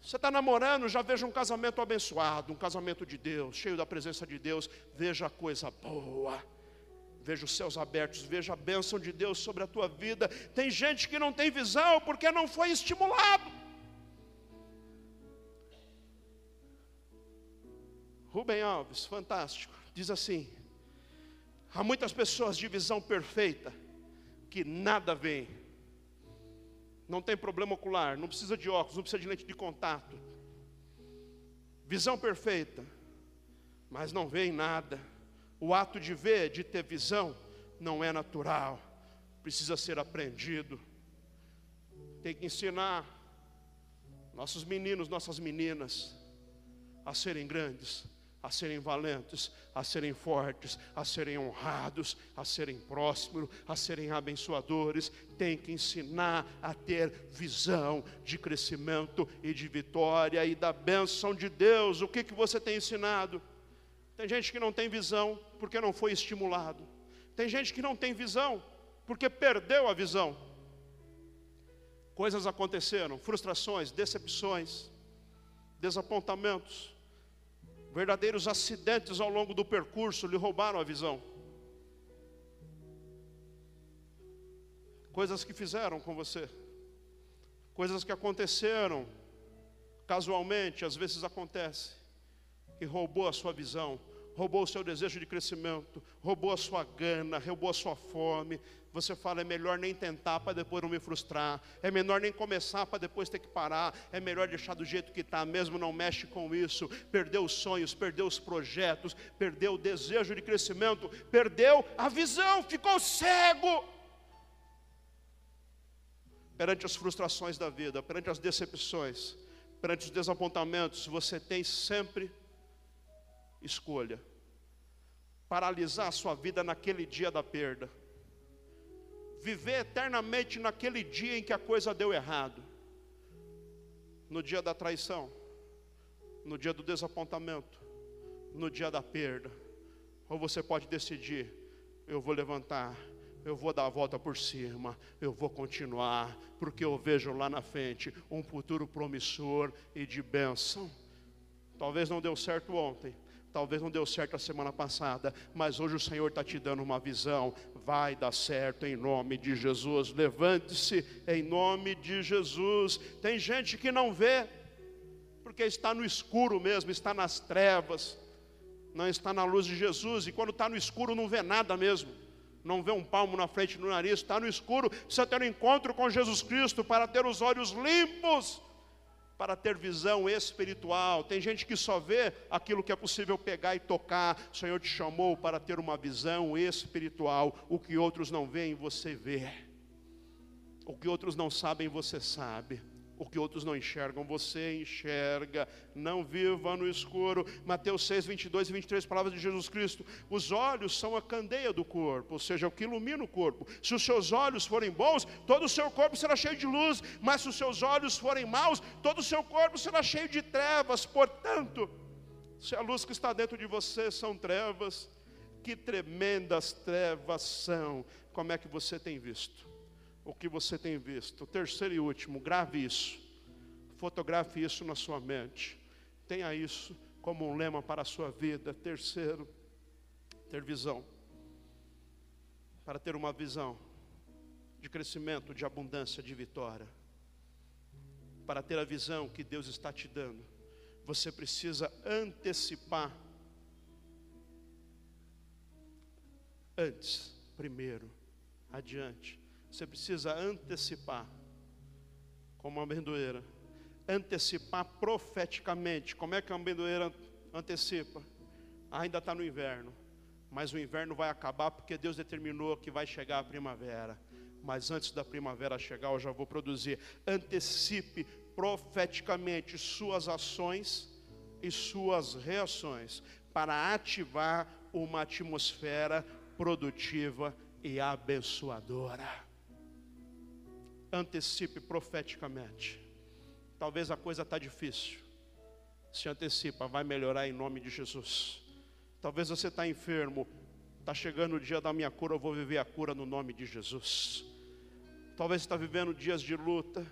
Você está namorando, já veja um casamento abençoado, um casamento de Deus, cheio da presença de Deus. Veja coisa boa veja os céus abertos, veja a bênção de Deus sobre a tua vida. Tem gente que não tem visão porque não foi estimulado. Rubem Alves, fantástico, diz assim: há muitas pessoas de visão perfeita que nada vem, não tem problema ocular, não precisa de óculos, não precisa de lente de contato, visão perfeita, mas não vê nada o ato de ver, de ter visão, não é natural, precisa ser aprendido. Tem que ensinar nossos meninos, nossas meninas a serem grandes, a serem valentes, a serem fortes, a serem honrados, a serem prósperos, a serem abençoadores. Tem que ensinar a ter visão de crescimento e de vitória e da bênção de Deus. O que, que você tem ensinado? Tem gente que não tem visão porque não foi estimulado. Tem gente que não tem visão porque perdeu a visão. Coisas aconteceram, frustrações, decepções, desapontamentos, verdadeiros acidentes ao longo do percurso lhe roubaram a visão. Coisas que fizeram com você, coisas que aconteceram casualmente, às vezes acontece, que roubou a sua visão, roubou o seu desejo de crescimento, roubou a sua gana, roubou a sua fome. Você fala, é melhor nem tentar para depois não me frustrar, é melhor nem começar para depois ter que parar, é melhor deixar do jeito que está, mesmo não mexe com isso. Perdeu os sonhos, perdeu os projetos, perdeu o desejo de crescimento, perdeu a visão, ficou cego. Perante as frustrações da vida, perante as decepções, perante os desapontamentos, você tem sempre escolha. Paralisar a sua vida naquele dia da perda. Viver eternamente naquele dia em que a coisa deu errado. No dia da traição, no dia do desapontamento, no dia da perda. Ou você pode decidir: eu vou levantar eu vou dar a volta por cima, eu vou continuar, porque eu vejo lá na frente um futuro promissor e de bênção. Talvez não deu certo ontem, talvez não deu certo a semana passada, mas hoje o Senhor está te dando uma visão. Vai dar certo em nome de Jesus. Levante-se em nome de Jesus. Tem gente que não vê, porque está no escuro mesmo, está nas trevas, não está na luz de Jesus, e quando está no escuro não vê nada mesmo não vê um palmo na frente do nariz, está no escuro, precisa ter um encontro com Jesus Cristo para ter os olhos limpos, para ter visão espiritual. Tem gente que só vê aquilo que é possível pegar e tocar. O Senhor te chamou para ter uma visão espiritual. O que outros não veem, você vê. O que outros não sabem, você sabe. O que outros não enxergam, você enxerga. Não viva no escuro. Mateus 6, 22 e 23, palavras de Jesus Cristo. Os olhos são a candeia do corpo, ou seja, o que ilumina o corpo. Se os seus olhos forem bons, todo o seu corpo será cheio de luz. Mas se os seus olhos forem maus, todo o seu corpo será cheio de trevas. Portanto, se a luz que está dentro de você são trevas, que tremendas trevas são. Como é que você tem visto? O que você tem visto. Terceiro e último, grave isso. Fotografe isso na sua mente. Tenha isso como um lema para a sua vida. Terceiro, ter visão. Para ter uma visão de crescimento, de abundância, de vitória. Para ter a visão que Deus está te dando, você precisa antecipar antes, primeiro, adiante você precisa antecipar, como uma amendoeira. Antecipar profeticamente. Como é que a amendoeira antecipa? Ainda está no inverno, mas o inverno vai acabar porque Deus determinou que vai chegar a primavera. Mas antes da primavera chegar, eu já vou produzir. Antecipe profeticamente suas ações e suas reações para ativar uma atmosfera produtiva e abençoadora antecipe profeticamente. Talvez a coisa está difícil. Se antecipa, vai melhorar em nome de Jesus. Talvez você está enfermo, está chegando o dia da minha cura, eu vou viver a cura no nome de Jesus. Talvez está vivendo dias de luta,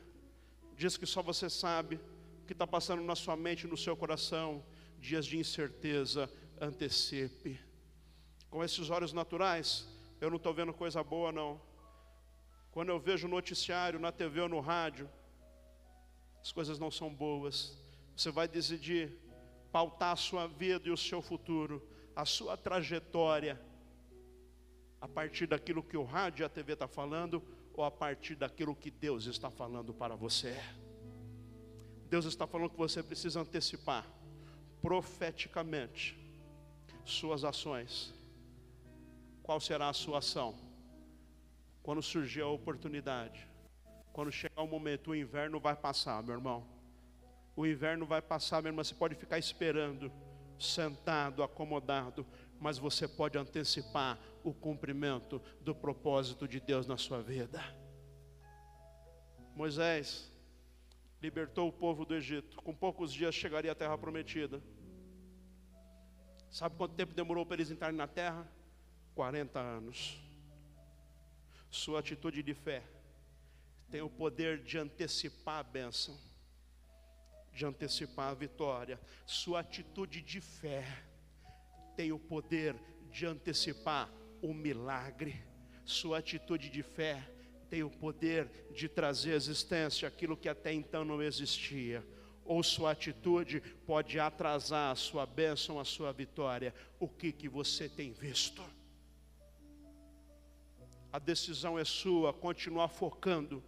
dias que só você sabe, o que está passando na sua mente, no seu coração, dias de incerteza, antecipe. Com esses olhos naturais, eu não estou vendo coisa boa, não. Quando eu vejo noticiário na TV ou no rádio, as coisas não são boas. Você vai decidir pautar a sua vida e o seu futuro, a sua trajetória, a partir daquilo que o rádio e a TV está falando, ou a partir daquilo que Deus está falando para você. Deus está falando que você precisa antecipar profeticamente suas ações. Qual será a sua ação? Quando surgir a oportunidade, quando chegar o momento, o inverno vai passar, meu irmão. O inverno vai passar, meu irmão. Você pode ficar esperando, sentado, acomodado, mas você pode antecipar o cumprimento do propósito de Deus na sua vida. Moisés libertou o povo do Egito, com poucos dias chegaria à terra prometida. Sabe quanto tempo demorou para eles entrarem na terra? 40 anos. Sua atitude de fé tem o poder de antecipar a bênção, de antecipar a vitória. Sua atitude de fé tem o poder de antecipar o milagre. Sua atitude de fé tem o poder de trazer à existência aquilo que até então não existia ou sua atitude pode atrasar a sua bênção, a sua vitória. O que que você tem visto? A decisão é sua, continuar focando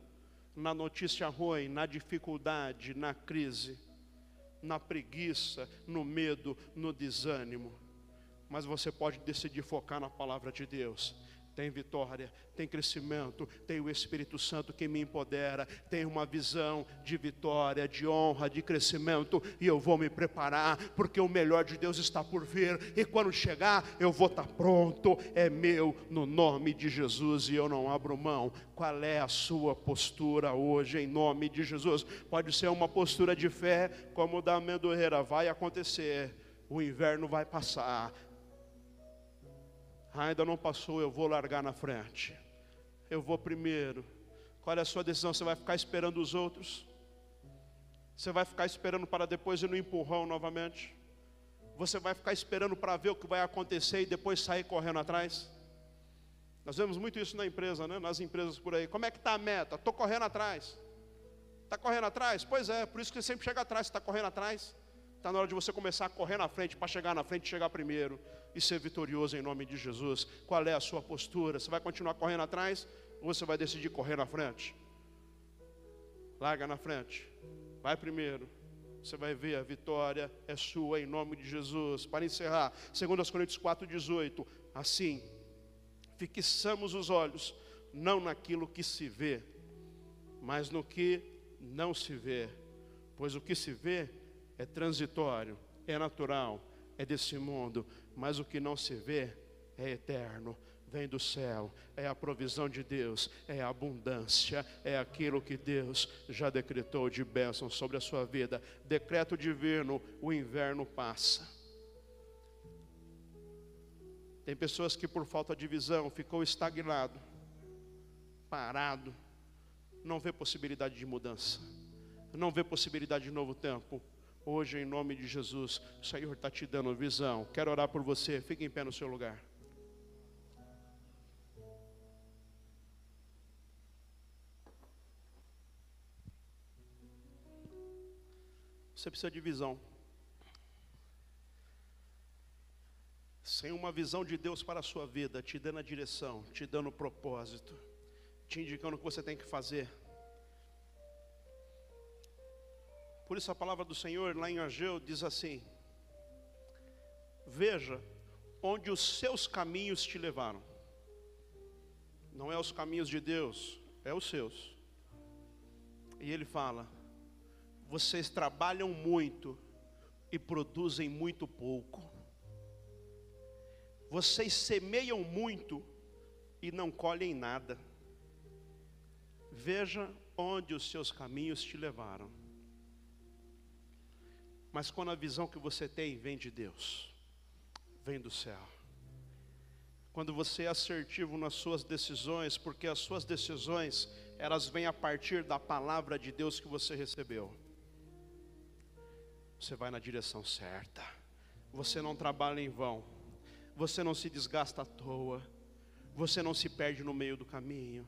na notícia ruim, na dificuldade, na crise, na preguiça, no medo, no desânimo. Mas você pode decidir focar na palavra de Deus tem vitória, tem crescimento, tem o Espírito Santo que me empodera, tem uma visão de vitória, de honra, de crescimento, e eu vou me preparar, porque o melhor de Deus está por vir, e quando chegar, eu vou estar pronto, é meu, no nome de Jesus, e eu não abro mão. Qual é a sua postura hoje, em nome de Jesus? Pode ser uma postura de fé, como da amendoeira, vai acontecer, o inverno vai passar, ainda não passou, eu vou largar na frente. Eu vou primeiro. Qual é a sua decisão? Você vai ficar esperando os outros? Você vai ficar esperando para depois ir no empurrão novamente? Você vai ficar esperando para ver o que vai acontecer e depois sair correndo atrás? Nós vemos muito isso na empresa, né? nas empresas por aí. Como é que está a meta? Estou correndo atrás. Está correndo atrás? Pois é, por isso que você sempre chega atrás, está correndo atrás. Está na hora de você começar a correr na frente para chegar na frente chegar primeiro e ser vitorioso em nome de Jesus. Qual é a sua postura? Você vai continuar correndo atrás ou você vai decidir correr na frente? Larga na frente. Vai primeiro. Você vai ver a vitória é sua em nome de Jesus. Para encerrar, 2 Coríntios 4:18. Assim, fixamos os olhos não naquilo que se vê, mas no que não se vê. Pois o que se vê é transitório, é natural, é desse mundo, mas o que não se vê é eterno, vem do céu, é a provisão de Deus, é a abundância, é aquilo que Deus já decretou de bênção sobre a sua vida. Decreto divino: o inverno passa. Tem pessoas que por falta de visão ficou estagnado, parado, não vê possibilidade de mudança, não vê possibilidade de novo tempo Hoje, em nome de Jesus, o Senhor está te dando visão. Quero orar por você. Fique em pé no seu lugar. Você precisa de visão. Sem uma visão de Deus para a sua vida, te dando a direção, te dando o propósito, te indicando o que você tem que fazer. Por isso a palavra do Senhor lá em Ageu diz assim: Veja onde os seus caminhos te levaram. Não é os caminhos de Deus, é os seus. E ele fala: Vocês trabalham muito e produzem muito pouco. Vocês semeiam muito e não colhem nada. Veja onde os seus caminhos te levaram. Mas quando a visão que você tem vem de Deus, vem do céu. Quando você é assertivo nas suas decisões, porque as suas decisões, elas vêm a partir da palavra de Deus que você recebeu. Você vai na direção certa. Você não trabalha em vão. Você não se desgasta à toa. Você não se perde no meio do caminho.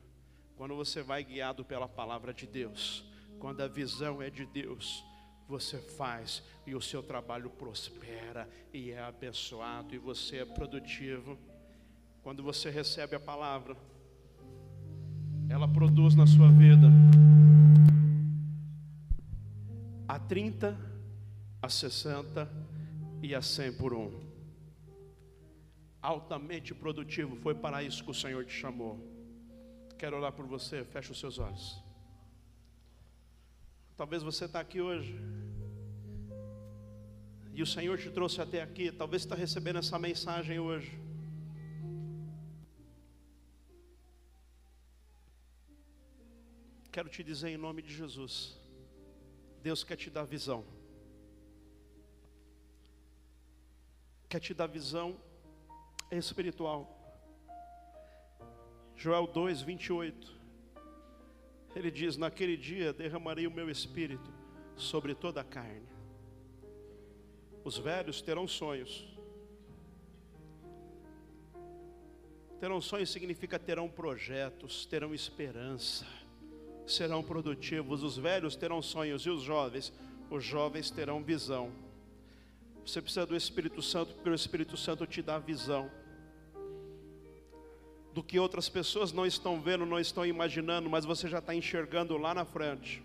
Quando você vai guiado pela palavra de Deus, quando a visão é de Deus, você faz e o seu trabalho prospera e é abençoado e você é produtivo. Quando você recebe a palavra, ela produz na sua vida a 30, a 60 e a 100 por um. Altamente produtivo, foi para isso que o Senhor te chamou. Quero orar por você, feche os seus olhos. Talvez você está aqui hoje. E o Senhor te trouxe até aqui. Talvez está recebendo essa mensagem hoje. Quero te dizer em nome de Jesus. Deus quer te dar visão. quer te dar visão espiritual. Joel 2, 28. Ele diz: Naquele dia derramarei o meu espírito sobre toda a carne. Os velhos terão sonhos. Terão sonhos significa terão projetos, terão esperança, serão produtivos. Os velhos terão sonhos e os jovens, os jovens terão visão. Você precisa do Espírito Santo, porque o Espírito Santo te dá visão do que outras pessoas não estão vendo, não estão imaginando, mas você já está enxergando lá na frente.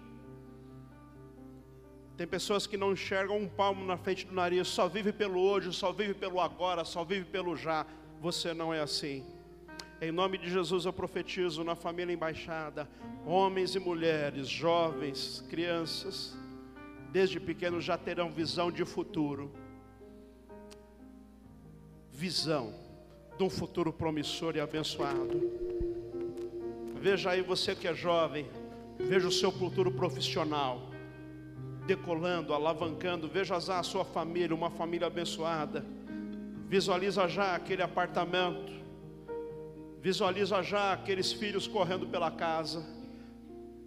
Tem pessoas que não enxergam um palmo na frente do nariz, só vive pelo hoje, só vive pelo agora, só vive pelo já. Você não é assim. Em nome de Jesus eu profetizo na família embaixada, homens e mulheres, jovens, crianças, desde pequenos já terão visão de futuro. Visão de um futuro promissor e abençoado. Veja aí você que é jovem, veja o seu futuro profissional decolando, alavancando, veja já a sua família, uma família abençoada. Visualiza já aquele apartamento. Visualiza já aqueles filhos correndo pela casa.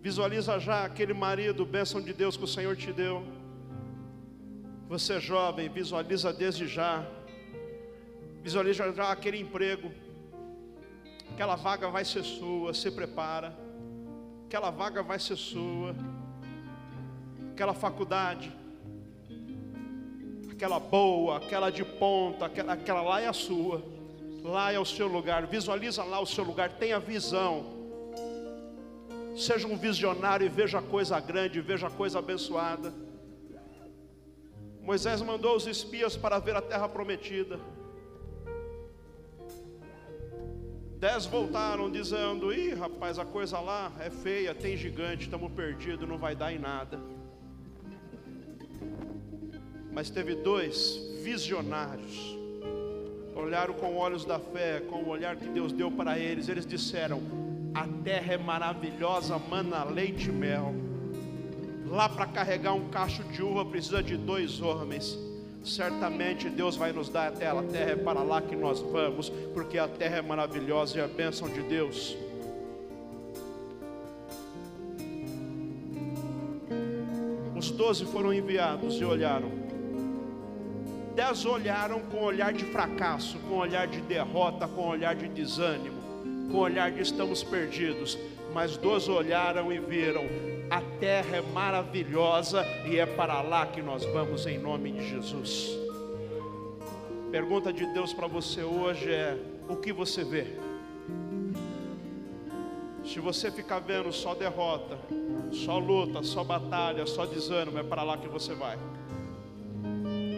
Visualiza já aquele marido, bênção de Deus que o Senhor te deu. Você jovem, visualiza desde já Visualiza aquele emprego. Aquela vaga vai ser sua, se prepara. Aquela vaga vai ser sua. Aquela faculdade. Aquela boa, aquela de ponta, aquela, aquela lá é a sua. Lá é o seu lugar. Visualiza lá o seu lugar. Tenha visão. Seja um visionário e veja coisa grande, veja coisa abençoada. Moisés mandou os espias para ver a terra prometida. Dez voltaram dizendo: Ih, rapaz, a coisa lá é feia, tem gigante, estamos perdidos, não vai dar em nada. Mas teve dois visionários, olharam com olhos da fé, com o olhar que Deus deu para eles. Eles disseram: A terra é maravilhosa, mana leite e mel. Lá para carregar um cacho de uva precisa de dois homens certamente Deus vai nos dar a terra, a terra é para lá que nós vamos, porque a terra é maravilhosa e a bênção de Deus. Os doze foram enviados e olharam. Dez olharam com olhar de fracasso, com olhar de derrota, com olhar de desânimo, com olhar de estamos perdidos. Mas doze olharam e viram a terra é maravilhosa e é para lá que nós vamos em nome de Jesus. Pergunta de Deus para você hoje é: o que você vê? Se você ficar vendo só derrota, só luta, só batalha, só desânimo, é para lá que você vai.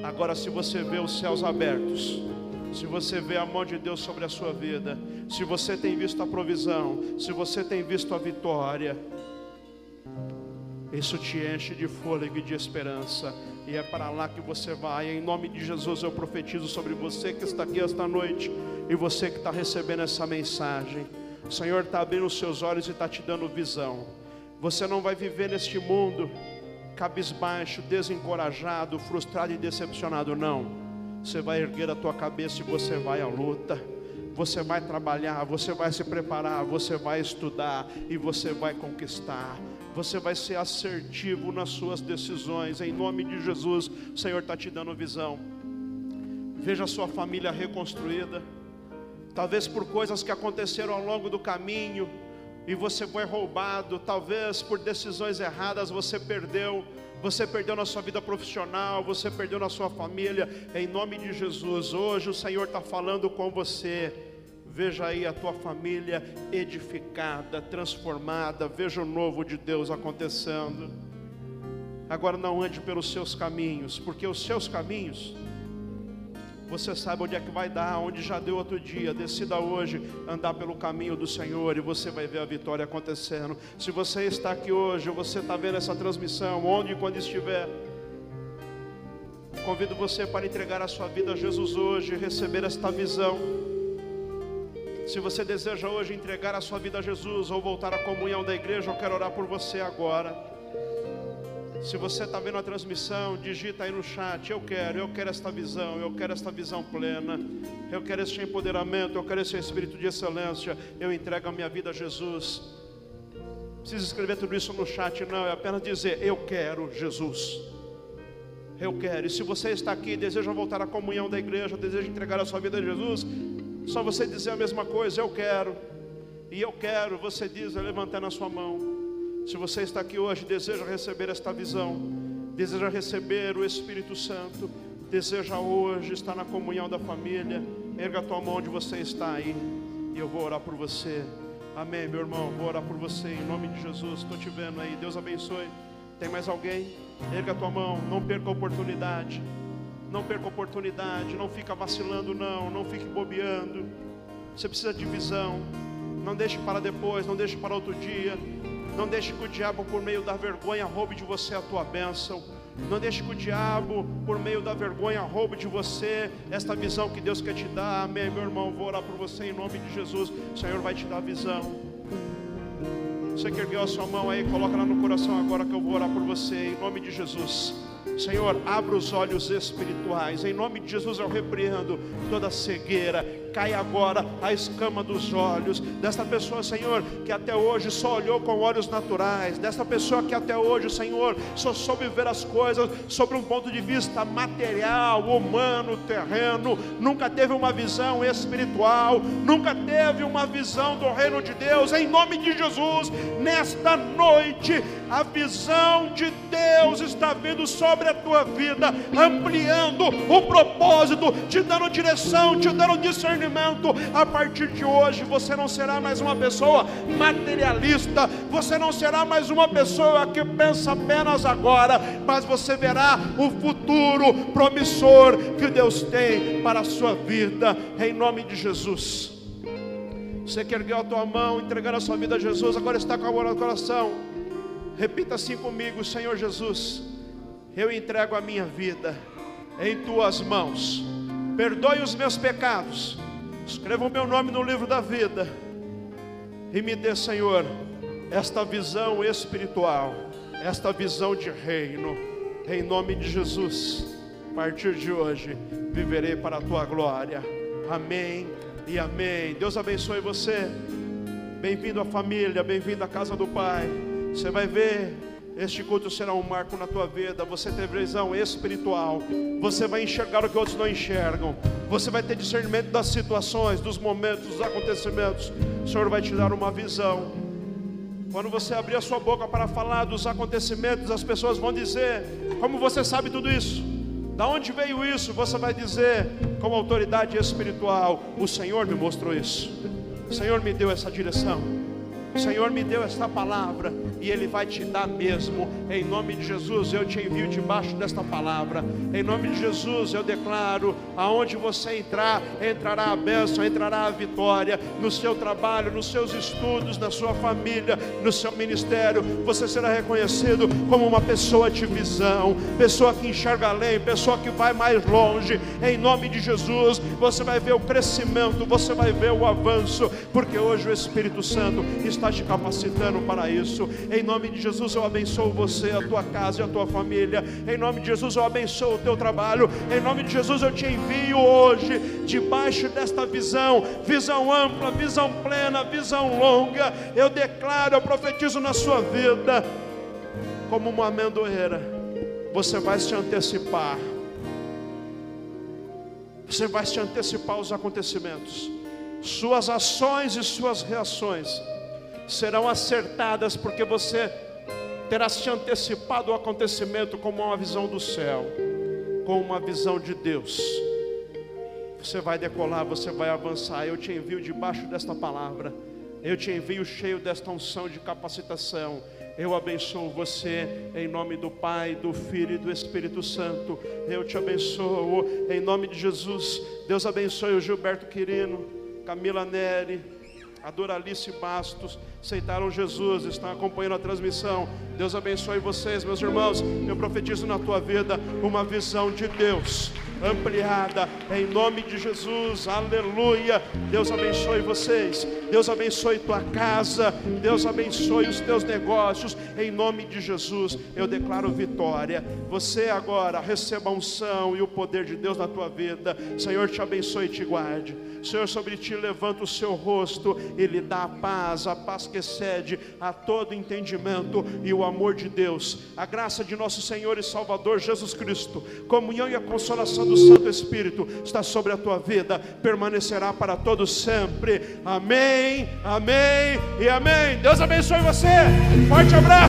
Agora, se você vê os céus abertos, se você vê a mão de Deus sobre a sua vida, se você tem visto a provisão, se você tem visto a vitória, isso te enche de fôlego e de esperança. E é para lá que você vai. Em nome de Jesus eu profetizo sobre você que está aqui esta noite e você que está recebendo essa mensagem. O Senhor está abrindo os seus olhos e está te dando visão. Você não vai viver neste mundo cabisbaixo, desencorajado, frustrado e decepcionado, não. Você vai erguer a tua cabeça e você vai à luta. Você vai trabalhar, você vai se preparar, você vai estudar e você vai conquistar você vai ser assertivo nas suas decisões, em nome de Jesus. O Senhor está te dando visão. Veja a sua família reconstruída, talvez por coisas que aconteceram ao longo do caminho, e você foi roubado, talvez por decisões erradas você perdeu, você perdeu na sua vida profissional, você perdeu na sua família, em nome de Jesus, hoje o Senhor está falando com você Veja aí a tua família edificada, transformada. Veja o novo de Deus acontecendo. Agora não ande pelos seus caminhos, porque os seus caminhos, você sabe onde é que vai dar, onde já deu outro dia. Decida hoje andar pelo caminho do Senhor e você vai ver a vitória acontecendo. Se você está aqui hoje, você está vendo essa transmissão, onde e quando estiver, convido você para entregar a sua vida a Jesus hoje, receber esta visão se você deseja hoje entregar a sua vida a Jesus ou voltar à comunhão da igreja, eu quero orar por você agora. Se você está vendo a transmissão, digita aí no chat: Eu quero, eu quero esta visão, eu quero esta visão plena, eu quero este empoderamento, eu quero esse espírito de excelência. Eu entrego a minha vida a Jesus. Precisa escrever tudo isso no chat, não, é apenas dizer: Eu quero Jesus. Eu quero. E se você está aqui deseja voltar à comunhão da igreja, deseja entregar a sua vida a Jesus, só você dizer a mesma coisa: Eu quero. E eu quero, você diz, levantando a sua mão. Se você está aqui hoje, deseja receber esta visão, deseja receber o Espírito Santo, deseja hoje estar na comunhão da família, erga a tua mão onde você está aí, e eu vou orar por você. Amém, meu irmão. Vou orar por você em nome de Jesus. Estou te vendo aí. Deus abençoe. Tem mais alguém? Erga a tua mão. Não perca a oportunidade. Não perca oportunidade. Não fica vacilando, não. Não fique bobeando. Você precisa de visão. Não deixe para depois. Não deixe para outro dia. Não deixe que o diabo, por meio da vergonha, roube de você a tua bênção. Não deixe que o diabo, por meio da vergonha, roube de você esta visão que Deus quer te dar. Amém, meu irmão. Vou orar por você em nome de Jesus. O Senhor vai te dar visão. Você que ergueu a sua mão aí, coloca lá no coração agora que eu vou orar por você em nome de Jesus. Senhor, abra os olhos espirituais. Em nome de Jesus eu repreendo toda cegueira, cai agora a escama dos olhos desta pessoa, Senhor, que até hoje só olhou com olhos naturais, desta pessoa que até hoje, Senhor, só soube ver as coisas sobre um ponto de vista material, humano, terreno, nunca teve uma visão espiritual, nunca teve uma visão do reino de Deus, em nome de Jesus, nesta noite, a visão de Deus está vindo sobre a tua vida, ampliando o propósito, te dando direção, te dando discernimento discernimento. A partir de hoje, você não será mais uma pessoa materialista, você não será mais uma pessoa que pensa apenas agora, mas você verá o futuro promissor que Deus tem para a sua vida, em nome de Jesus. Você que ergueu a tua mão, entregar a sua vida a Jesus, agora está com amor no coração. Repita assim comigo, Senhor Jesus, eu entrego a minha vida em tuas mãos. Perdoe os meus pecados Escreva o meu nome no livro da vida. E me dê, Senhor, esta visão espiritual, esta visão de reino. Em nome de Jesus. A partir de hoje, viverei para a tua glória. Amém e amém. Deus abençoe você. Bem-vindo à família, bem-vindo à casa do Pai. Você vai ver este culto será um marco na tua vida. Você tem visão espiritual. Você vai enxergar o que outros não enxergam. Você vai ter discernimento das situações, dos momentos, dos acontecimentos. O Senhor vai te dar uma visão. Quando você abrir a sua boca para falar dos acontecimentos, as pessoas vão dizer: Como você sabe tudo isso? Da onde veio isso? Você vai dizer, como autoridade espiritual: O Senhor me mostrou isso. O Senhor me deu essa direção. O Senhor me deu esta palavra e Ele vai te dar mesmo. Em nome de Jesus, eu te envio debaixo desta palavra. Em nome de Jesus, eu declaro: aonde você entrar, entrará a bênção, entrará a vitória. No seu trabalho, nos seus estudos, na sua família, no seu ministério, você será reconhecido como uma pessoa de visão, pessoa que enxerga além, pessoa que vai mais longe. Em nome de Jesus, você vai ver o crescimento, você vai ver o avanço, porque hoje o Espírito Santo está te capacitando para isso. Em nome de Jesus eu abençoo você, a tua casa e a tua família. Em nome de Jesus eu abençoo o teu trabalho. Em nome de Jesus eu te envio hoje debaixo desta visão, visão ampla, visão plena, visão longa. Eu declaro, eu profetizo na sua vida como uma amendoeira. Você vai se antecipar. Você vai se antecipar aos acontecimentos. Suas ações e suas reações serão acertadas, porque você terá se antecipado ao acontecimento com uma visão do céu, com uma visão de Deus. Você vai decolar, você vai avançar. Eu te envio debaixo desta palavra. Eu te envio cheio desta unção de capacitação. Eu abençoo você em nome do Pai, do Filho e do Espírito Santo. Eu te abençoo em nome de Jesus. Deus abençoe o Gilberto Quirino, Camila Neri, a Doralice Bastos, aceitaram Jesus, estão acompanhando a transmissão. Deus abençoe vocês, meus irmãos. Eu profetizo na tua vida uma visão de Deus, ampliada, em nome de Jesus, aleluia. Deus abençoe vocês, Deus abençoe tua casa, Deus abençoe os teus negócios, em nome de Jesus, eu declaro vitória. Você agora receba a unção e o poder de Deus na tua vida, Senhor te abençoe e te guarde. Senhor, sobre ti levanta o seu rosto e lhe dá a paz, a paz que excede a todo entendimento e o amor de Deus, a graça de nosso Senhor e Salvador Jesus Cristo, comunhão e a consolação do Santo Espírito está sobre a tua vida, permanecerá para todos sempre. Amém, amém e amém. Deus abençoe você. Forte abraço.